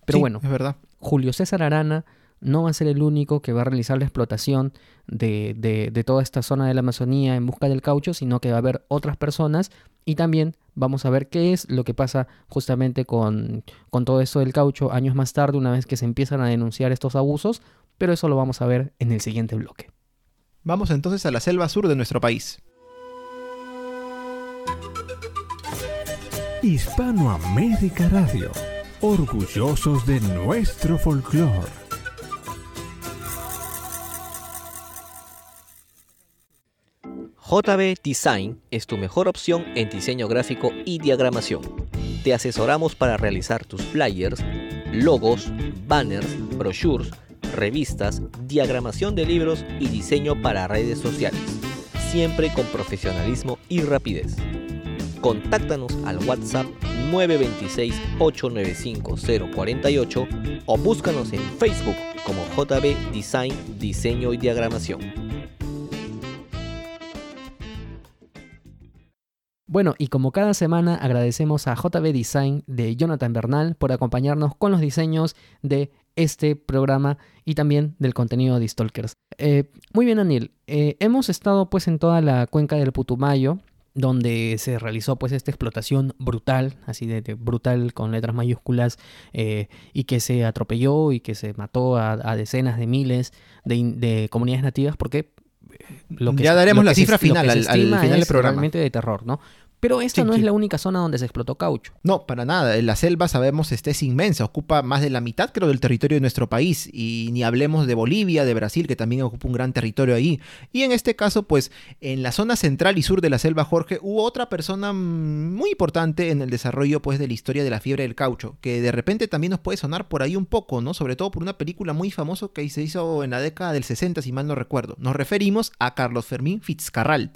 Pero Sí, bueno, Es verdad. Julio César Arana no va a ser el único que va a realizar la explotación de, de- de toda esta zona de la Amazonía en busca del caucho, sino que va a haber otras personas y también vamos a ver qué es lo que pasa justamente con, con todo esto del caucho años más tarde, una vez que se empiezan a denunciar estos abusos, pero eso lo vamos a ver en el siguiente bloque. Vamos entonces a la selva sur de nuestro país. Hispanoamérica Radio, orgullosos de nuestro folclore. JB Design es tu mejor opción en diseño gráfico y diagramación. Te asesoramos para realizar tus flyers, logos, banners, brochures, revistas, diagramación de libros y diseño para redes sociales, siempre con profesionalismo y rapidez. Contáctanos al WhatsApp 926-895-048 o búscanos en Facebook como JB Design Diseño y Diagramación. Bueno, y como cada semana agradecemos a JB Design de Jonathan Bernal por acompañarnos con los diseños de este programa y también del contenido de Stalkers. Eh, muy bien, Daniel. Eh, hemos estado pues en toda la cuenca del Putumayo, donde se realizó pues esta explotación brutal, así de, de brutal con letras mayúsculas, eh, y que se atropelló y que se mató a, a decenas de miles de, comunidades nativas, porque eh, lo que Ya daremos la cifra final al- final del programa. realmente de terror, ¿no? Pero esta Sí, no sí. es la única zona donde se explotó caucho. No, para nada. La selva, sabemos, este es inmensa. Ocupa más de la mitad, creo, del territorio de nuestro país. Y ni hablemos de Bolivia, de Brasil, que también ocupa un gran territorio ahí. Y en este caso, pues, en la zona central y sur de la selva, Jorge, hubo otra persona mm, muy importante en el desarrollo, pues, de la historia de la fiebre del caucho. Que de repente también nos puede sonar por ahí un poco, ¿no? Sobre todo por una película muy famosa que se hizo en la década del 60, si mal no recuerdo. Nos referimos a Carlos Fermín Fitzcarrald.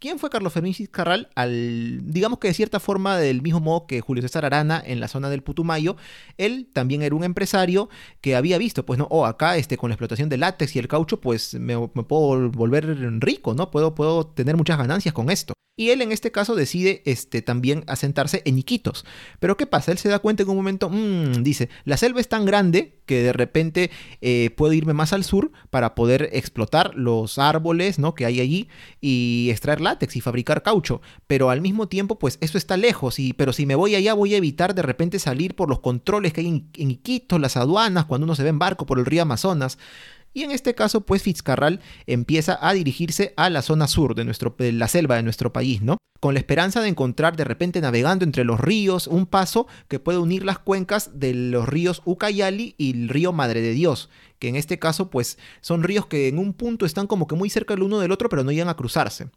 ¿Quién fue Carlos Fermín Fitzcarral? Al, digamos que de cierta forma, del mismo modo que Julio César Arana en la zona del Putumayo, él también era un empresario que había visto, pues no, oh, acá este, con la explotación del látex y el caucho, pues me, me puedo volver rico, ¿no? Puedo, puedo tener muchas ganancias con esto. Y él en este caso decide este, también asentarse en Iquitos. Pero ¿qué pasa? Él se da cuenta en un momento, "Mm", dice, la selva es tan grande que de repente eh, puedo irme más al sur para poder explotar los árboles ¿no? que hay allí y extraer látex y fabricar caucho. Pero al mismo tiempo, pues eso está lejos. Y, pero si me voy allá, voy a evitar de repente salir por los controles que hay en, en Iquitos, las aduanas, cuando uno se ve en barco por el río Amazonas. Y en este caso, pues Fitzcarral empieza a dirigirse a la zona sur de, nuestro, de la selva de nuestro país, ¿no? Con la esperanza de encontrar de repente navegando entre los ríos un paso que puede unir las cuencas de los ríos Ucayali y el río Madre de Dios, que en este caso, pues son ríos que en un punto están como que muy cerca el uno del otro, pero no llegan a cruzarse.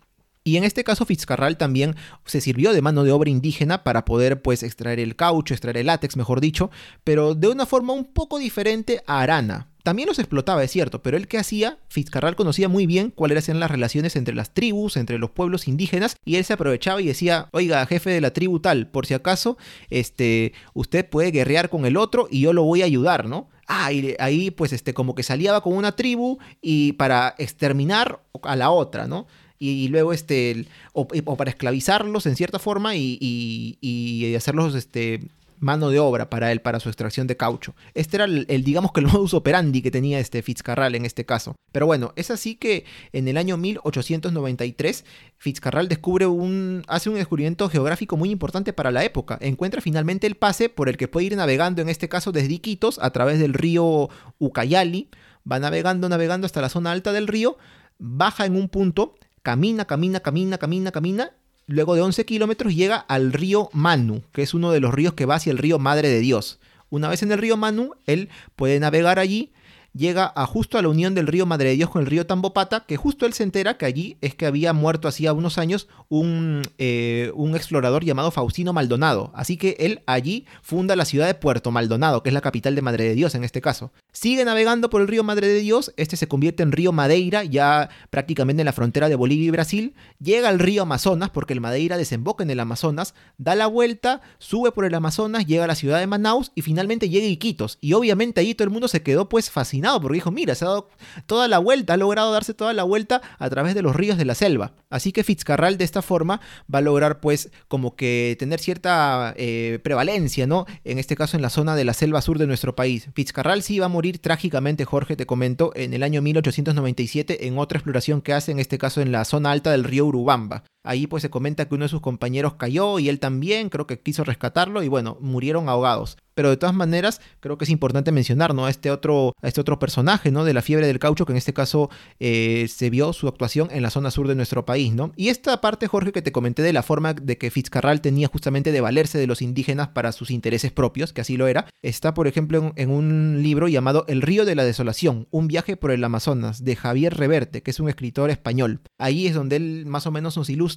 Y en este caso Fitzcarral también se sirvió de mano de obra indígena para poder pues extraer el caucho, extraer el látex, mejor dicho, pero de una forma un poco diferente a Arana. También los explotaba, es cierto, pero él que hacía, Fitzcarral conocía muy bien cuáles eran las relaciones entre las tribus, entre los pueblos indígenas, y él se aprovechaba y decía, oiga, jefe de la tribu tal, por si acaso, este, usted puede guerrear con el otro y yo lo voy a ayudar, ¿no? Ah, y ahí pues este, como que salía con una tribu y para exterminar a la otra, ¿no? y, luego este o, o para esclavizarlos en cierta forma y, y- y hacerlos este mano de obra para él para su extracción de caucho. Este era el, digamos que el modus operandi que tenía este Fitzcarral en este caso. Pero bueno, es así que en el año 1893 Fitzcarral descubre un hace un descubrimiento geográfico muy importante para la época. Encuentra finalmente el pase por el que puede ir navegando en este caso desde Iquitos a través del río Ucayali, va navegando navegando hasta la zona alta del río, baja en un punto camina, camina, camina, camina, camina. Luego de 11 kilómetros llega al río Manu, que es uno de los ríos que va hacia el río Madre de Dios. Una vez en el río Manu, él puede navegar allí, llega a justo a la unión del río Madre de Dios con el río Tambopata, que justo él se entera que allí es que había muerto hacía unos años un, eh, un explorador llamado Faustino Maldonado. Así que él allí funda la ciudad de Puerto Maldonado, que es la capital de Madre de Dios en este caso. Sigue navegando por el río Madre de Dios, este se convierte en río Madeira, ya prácticamente en la frontera de Bolivia y Brasil, llega al río Amazonas, porque el Madeira desemboca en el Amazonas, da la vuelta, sube por el Amazonas, llega a la ciudad de Manaus y finalmente llega a Iquitos. Y obviamente ahí todo el mundo se quedó pues fascinado, porque dijo, mira, se ha dado toda la vuelta, ha logrado darse toda la vuelta a través de los ríos de la selva. Así que Fitzcarral de esta forma va a lograr pues como que tener cierta eh, prevalencia, ¿no? En este caso en la zona de la selva sur de nuestro país. Fitzcarral sí va a morir trágicamente, Jorge, te comento, en el año 1897 en otra exploración que hace, en este caso en la zona alta del río Urubamba. Ahí pues se comenta que uno de sus compañeros cayó y él también, creo que quiso rescatarlo y bueno, murieron ahogados. Pero de todas maneras, creo que es importante mencionar, ¿no? A este otro, este otro personaje, ¿no? De la fiebre del caucho, que en este caso eh, se vio su actuación en la zona sur de nuestro país, ¿no? Y esta parte, Jorge, que te comenté de la forma de que Fitzcarral tenía justamente de valerse de los indígenas para sus intereses propios, que así lo era, está, por ejemplo, en, en un libro llamado El río de la desolación, un viaje por el Amazonas, de Javier Reverte, que es un escritor español. Ahí es donde él más o menos nos ilustra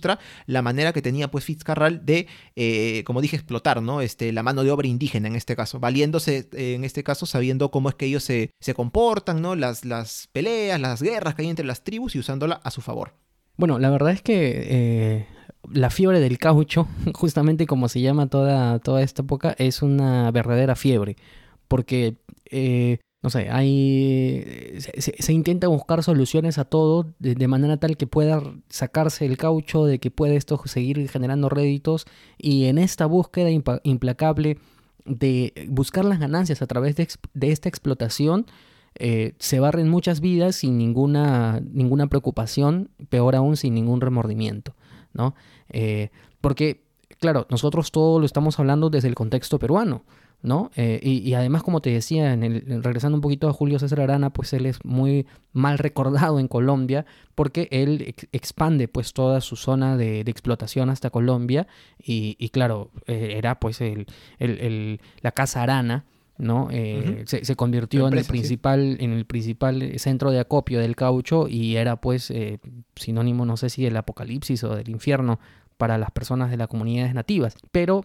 la manera que tenía pues Fitzcarral de, eh, como dije, explotar, ¿no? Este, la mano de obra indígena en este caso, valiéndose eh, en este caso sabiendo cómo es que ellos se, se comportan, ¿no? Las, las peleas, las guerras que hay entre las tribus y usándola a su favor. Bueno, la verdad es que eh, la fiebre del caucho, justamente como se llama toda, toda esta época, es una verdadera fiebre. Porque, no sé, hay. Se, intenta buscar soluciones a todo de, manera tal que pueda sacarse el caucho, de que pueda esto seguir generando réditos. Y en esta búsqueda implacable de buscar las ganancias a través de, de esta explotación, eh, se barren muchas vidas sin ninguna, ninguna preocupación, peor aún sin ningún remordimiento, ¿no? Eh, porque, claro, nosotros todo lo estamos hablando desde el contexto peruano, ¿no? Eh, y, y, además, como te decía, en el, regresando un poquito a Julio César Arana, pues él es muy mal recordado en Colombia porque él ex expande pues toda su zona de, de explotación hasta Colombia y, y claro, eh, era pues el, el, el, la Casa Arana, ¿no? Eh, uh -huh. se, se, convirtió empresa, en, el principal, sí. en el principal centro de acopio del caucho y era pues eh, sinónimo, no sé si del apocalipsis o del infierno para las personas de las comunidades nativas. Pero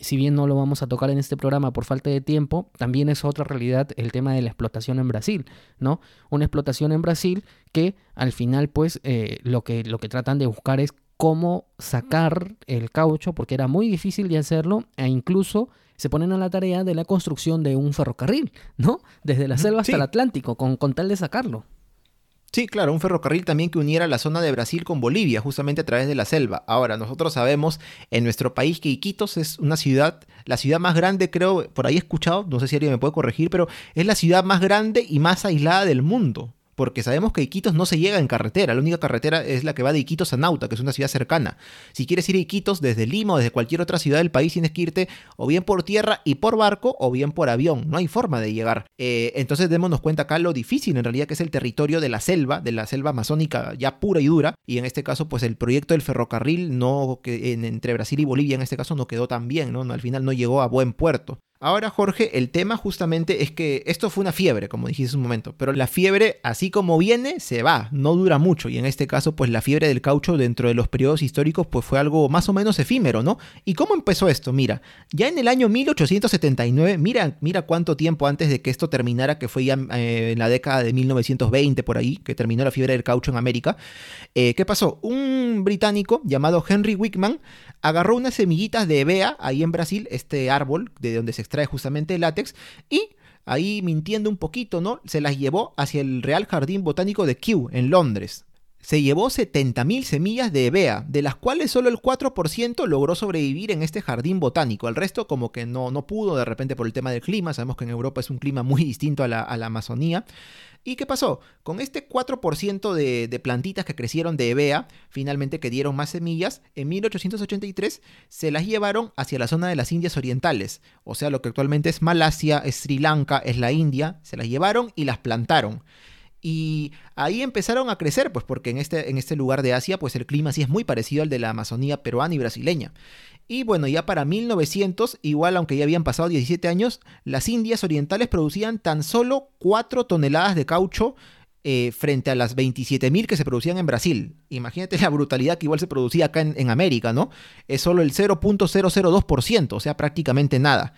si bien no lo vamos a tocar en este programa por falta de tiempo, también es otra realidad el tema de la explotación en Brasil, ¿no? Una explotación en Brasil que al final pues eh, lo, que, lo que tratan de buscar es cómo sacar el caucho, porque era muy difícil de hacerlo e incluso se ponen a la tarea de la construcción de un ferrocarril, ¿no? Desde la selva hasta el Atlántico, con, con tal de sacarlo. Sí, claro, un ferrocarril también que uniera la zona de Brasil con Bolivia, justamente a través de la selva. Ahora, nosotros sabemos en nuestro país que Iquitos es una ciudad, la ciudad más grande, creo, por ahí he escuchado, no sé si alguien me puede corregir, pero es la ciudad más grande y más aislada del mundo porque sabemos que Iquitos no se llega en carretera, la única carretera es la que va de Iquitos a Nauta, que es una ciudad cercana. Si quieres ir a Iquitos desde Lima o desde cualquier otra ciudad del país, tienes que irte o bien por tierra y por barco o bien por avión, no hay forma de llegar. Eh, entonces démonos cuenta acá lo difícil en realidad que es el territorio de la selva, de la selva amazónica ya pura y dura, y en este caso pues el proyecto del ferrocarril no que en, entre Brasil y Bolivia en este caso no quedó tan bien, ¿no? al final no llegó a buen puerto. Ahora, Jorge, el tema justamente es que esto fue una fiebre, como dijiste un momento, pero la fiebre, así como viene, se va, no dura mucho, y en este caso, pues la fiebre del caucho dentro de los periodos históricos, pues fue algo más o menos efímero, ¿no? ¿Y cómo empezó esto? Mira, ya en el año 1879, mira, mira cuánto tiempo antes de que esto terminara, que fue ya eh, en la década de 1920, por ahí, que terminó la fiebre del caucho en América, eh, ¿qué pasó? Un británico llamado Henry Wickman agarró unas semillitas de Ebea, ahí en Brasil, este árbol de donde se extrae justamente el látex, y ahí mintiendo un poquito, ¿no? Se las llevó hacia el Real Jardín Botánico de Kew, en Londres. Se llevó 70.000 semillas de Ebea, de las cuales solo el 4% logró sobrevivir en este jardín botánico. El resto como que no, no pudo, de repente por el tema del clima. Sabemos que en Europa es un clima muy distinto a la, Amazonía. ¿Y qué pasó? Con este 4% de, de, plantitas que crecieron de Ebea, finalmente que dieron más semillas, en 1883 se las llevaron hacia la zona de las Indias Orientales, o sea, lo que actualmente es Malasia, es Sri Lanka, es la India, se las llevaron y las plantaron. Y ahí empezaron a crecer, pues porque en este, en este lugar de Asia, pues el clima sí es muy parecido al de la Amazonía peruana y brasileña. Y bueno, ya para 1900, igual aunque ya habían pasado 17 años, las Indias Orientales producían tan solo 4 toneladas de caucho eh, frente a las 27.000 que se producían en Brasil. Imagínate la brutalidad que igual se producía acá en, en América, ¿no? Es solo el 0.002%, o sea, prácticamente nada.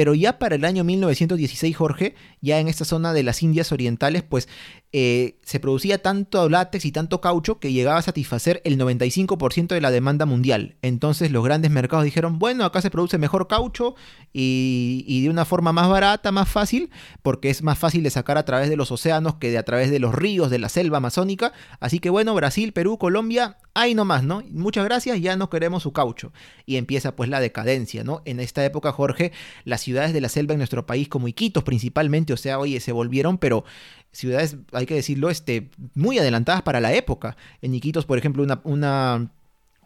Pero ya para el año 1916, Jorge, ya en esta zona de las Indias Orientales, pues eh, se producía tanto látex y tanto caucho que llegaba a satisfacer el 95% de la demanda mundial. Entonces los grandes mercados dijeron, bueno, acá se produce mejor caucho y, y, de una forma más barata, más fácil, porque es más fácil de sacar a través de los océanos que de a través de los ríos, de la selva amazónica. Así que bueno, Brasil, Perú, Colombia, ahí nomás, ¿no? Muchas gracias, ya no queremos su caucho. Y empieza pues la decadencia, ¿no? En esta época, Jorge, las ciudades de la selva en nuestro país, como Iquitos principalmente, o sea, oye, se volvieron, pero ciudades, hay que decirlo, este, muy adelantadas para la época. En Iquitos, por ejemplo, una,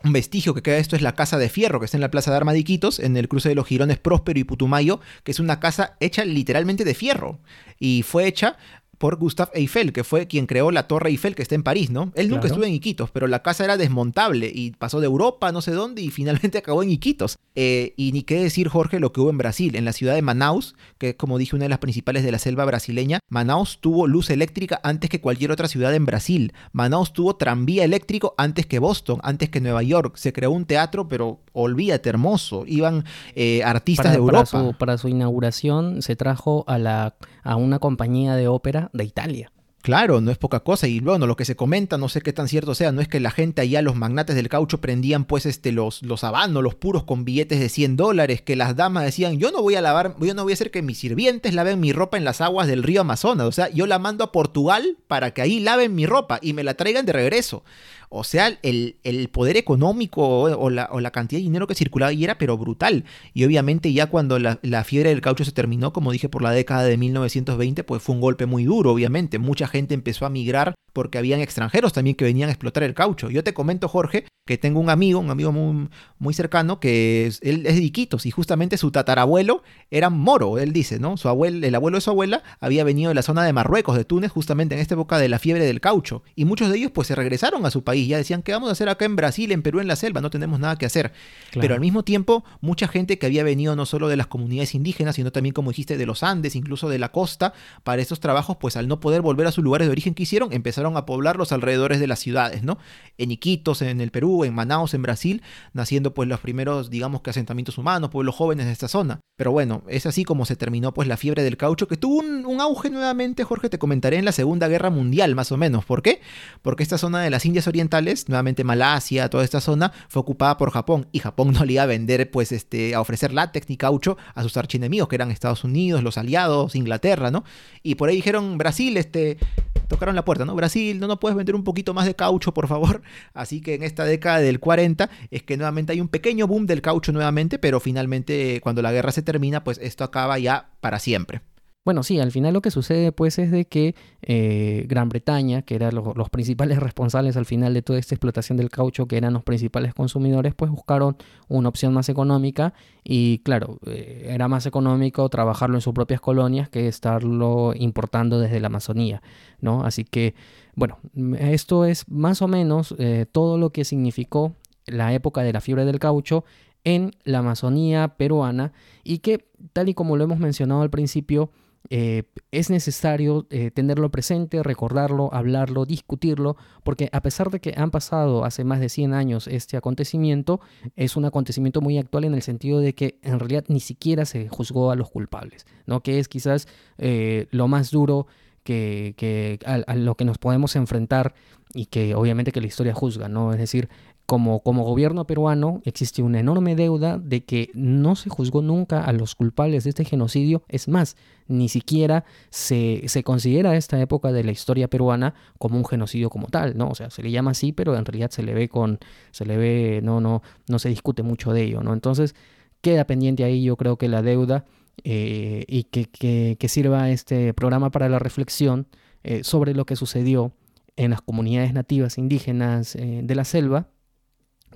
un vestigio que queda de esto es la Casa de Fierro, que está en la Plaza de Armas de Iquitos, en el cruce de los Girones Próspero y Putumayo, que es una casa hecha literalmente de fierro. Y fue hecha por Gustave Eiffel, que fue quien creó la Torre Eiffel que está en París, ¿no? Él nunca Claro. estuvo en Iquitos, pero la casa era desmontable y pasó de Europa, no sé dónde, y finalmente acabó en Iquitos. Eh, y ni qué decir, Jorge, lo que hubo en Brasil, en la ciudad de Manaus, que es como dije una de las principales de la selva brasileña. Manaus tuvo luz eléctrica antes que cualquier otra ciudad en Brasil. Manaus tuvo tranvía eléctrico antes que Boston, antes que Nueva York. Se creó un teatro, pero olvídate, hermoso. Iban eh, artistas Para, de para Europa. su, para su inauguración se trajo a, la, a una compañía de ópera de Italia. Claro, no es poca cosa. Y bueno, lo que se comenta, no sé qué tan cierto sea, no es que la gente allá, los magnates del caucho, prendían pues este, los, los habanos, los puros con billetes de 100 dólares, que las damas decían, yo no voy a lavar, yo no voy a hacer que mis sirvientes laven mi ropa en las aguas del río Amazonas. O sea, yo la mando a Portugal para que ahí laven mi ropa y me la traigan de regreso. O sea, el, el poder económico o, o la, o la cantidad de dinero que circulaba ahí era pero brutal. Y obviamente ya cuando la, la fiebre del caucho se terminó, como dije, por la década de 1920, pues fue un golpe muy duro, obviamente. Mucha gente empezó a migrar porque habían extranjeros también que venían a explotar el caucho. Yo te comento, Jorge, que tengo un amigo, un amigo muy, muy cercano, que es, él es de Iquitos y justamente su tatarabuelo era moro, él dice, ¿no? Su abuelo, el abuelo de su abuela había venido de la zona de Marruecos, de Túnez, justamente en esta época de la fiebre del caucho. Y muchos de ellos pues se regresaron a su país, ya decían, ¿qué vamos a hacer acá en Brasil, en Perú, en la selva? No tenemos nada que hacer. Claro. Pero al mismo tiempo, mucha gente que había venido no solo de las comunidades indígenas, sino también, como dijiste, de los Andes, incluso de la costa, para estos trabajos, pues al no poder volver a sus lugares de origen que hicieron, empezaron a poblar los alrededores de las ciudades, ¿no? En Iquitos, en el Perú, en Manaus, en Brasil, naciendo pues los primeros, digamos que asentamientos humanos, pueblos jóvenes de esta zona. Pero bueno, es así como se terminó pues la fiebre del caucho, que tuvo un, un auge nuevamente, Jorge, te comentaré en la Segunda Guerra Mundial, más o menos. ¿Por qué? Porque esta zona de las Indias Orientales, nuevamente Malasia, toda esta zona, fue ocupada por Japón y Japón no le iba a vender, pues, este, a ofrecer látex ni caucho a sus archienemigos, que eran Estados Unidos, los aliados, Inglaterra, ¿no? Y por ahí dijeron, Brasil, este, tocaron la puerta, ¿no? Brasil, no nos puedes vender un poquito más de caucho, por favor. Así que en esta década del 40 es que nuevamente hay un pequeño boom del caucho nuevamente, pero finalmente cuando la guerra se termina, pues esto acaba ya para siempre. Bueno, sí, al final lo que sucede pues es de que eh, Gran Bretaña, que eran los, principales responsables al final de toda esta explotación del caucho, que eran los principales consumidores, pues buscaron una opción más económica y claro, eh, era más económico trabajarlo en sus propias colonias que estarlo importando desde la Amazonía, ¿no? Así que, bueno, esto es más o menos eh, todo lo que significó la época de la fiebre del caucho en la Amazonía peruana y que, tal y como lo hemos mencionado al principio, eh, es necesario eh, tenerlo presente, recordarlo, hablarlo, discutirlo, porque a pesar de que han pasado hace más de 100 años este acontecimiento, es un acontecimiento muy actual en el sentido de que en realidad ni siquiera se juzgó a los culpables, ¿no? que es quizás eh, lo más duro que, que a, a lo que nos podemos enfrentar y que obviamente que la historia juzga, ¿no? Es decir, como, gobierno peruano existe una enorme deuda de que no se juzgó nunca a los culpables de este genocidio. Es más, ni siquiera se, se considera esta época de la historia peruana como un genocidio como tal, ¿no? O sea, se le llama así, pero en realidad se le ve con, se le ve, no, no, no se discute mucho de ello, ¿no? Entonces, queda pendiente ahí yo creo que la deuda eh, y que, que, que, sirva este programa para la reflexión eh, sobre lo que sucedió en las comunidades nativas indígenas eh, de la selva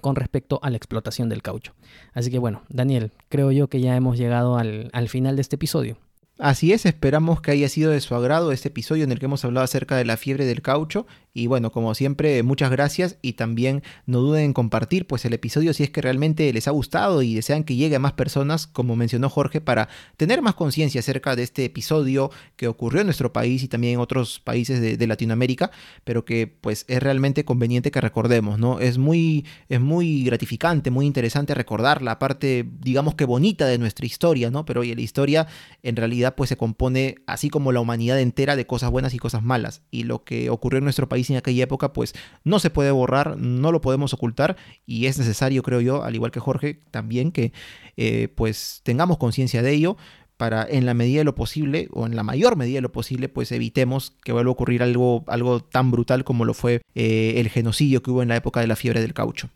con respecto a la explotación del caucho. Así que bueno, Daniel, creo yo que ya hemos llegado al, al final de este episodio. Así es, esperamos que haya sido de su agrado este episodio en el que hemos hablado acerca de la fiebre del caucho. Y bueno, como siempre, muchas gracias y también no duden en compartir pues el episodio si es que realmente les ha gustado y desean que llegue a más personas, como mencionó Jorge, para tener más conciencia acerca de este episodio que ocurrió en nuestro país y también en otros países de, Latinoamérica, pero que pues es realmente conveniente que recordemos, ¿no? Es muy, es muy gratificante, muy interesante recordar la parte, digamos que bonita de nuestra historia, ¿no? Pero oye, la historia en realidad pues se compone, así como la humanidad entera, de cosas buenas y cosas malas. Y lo que ocurrió en nuestro país en aquella época, pues no se puede borrar, no lo podemos ocultar y es necesario, creo yo, al igual que Jorge, también que eh, pues tengamos conciencia de ello para en la medida de lo posible o en la mayor medida de lo posible pues evitemos que vuelva a ocurrir algo, algo tan brutal como lo fue eh, el genocidio que hubo en la época de la fiebre del caucho.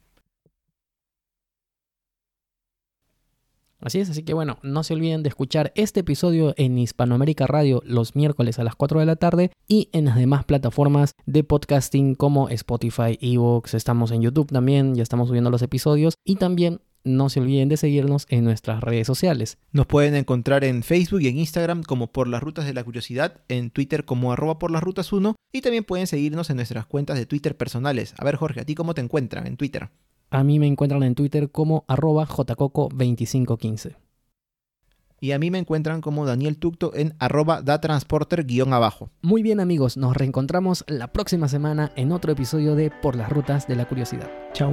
Así es, así que bueno, no se olviden de escuchar este episodio en Hispanoamérica Radio los miércoles a las 4 de la tarde y en las demás plataformas de podcasting como Spotify, Evox, estamos en YouTube también, ya estamos subiendo los episodios y también no se olviden de seguirnos en nuestras redes sociales. Nos pueden encontrar en Facebook y en Instagram como por las rutas de la curiosidad, en Twitter como arroba por las rutas 1 y también pueden seguirnos en nuestras cuentas de Twitter personales. A ver Jorge, ¿a ti cómo te encuentran en Twitter? A mí me encuentran en Twitter como arroba jcoco2515. Y a mí me encuentran como Daniel Tucto en arroba datransporter-abajo. Muy bien amigos, nos reencontramos la próxima semana en otro episodio de Por las Rutas de la Curiosidad. Chau.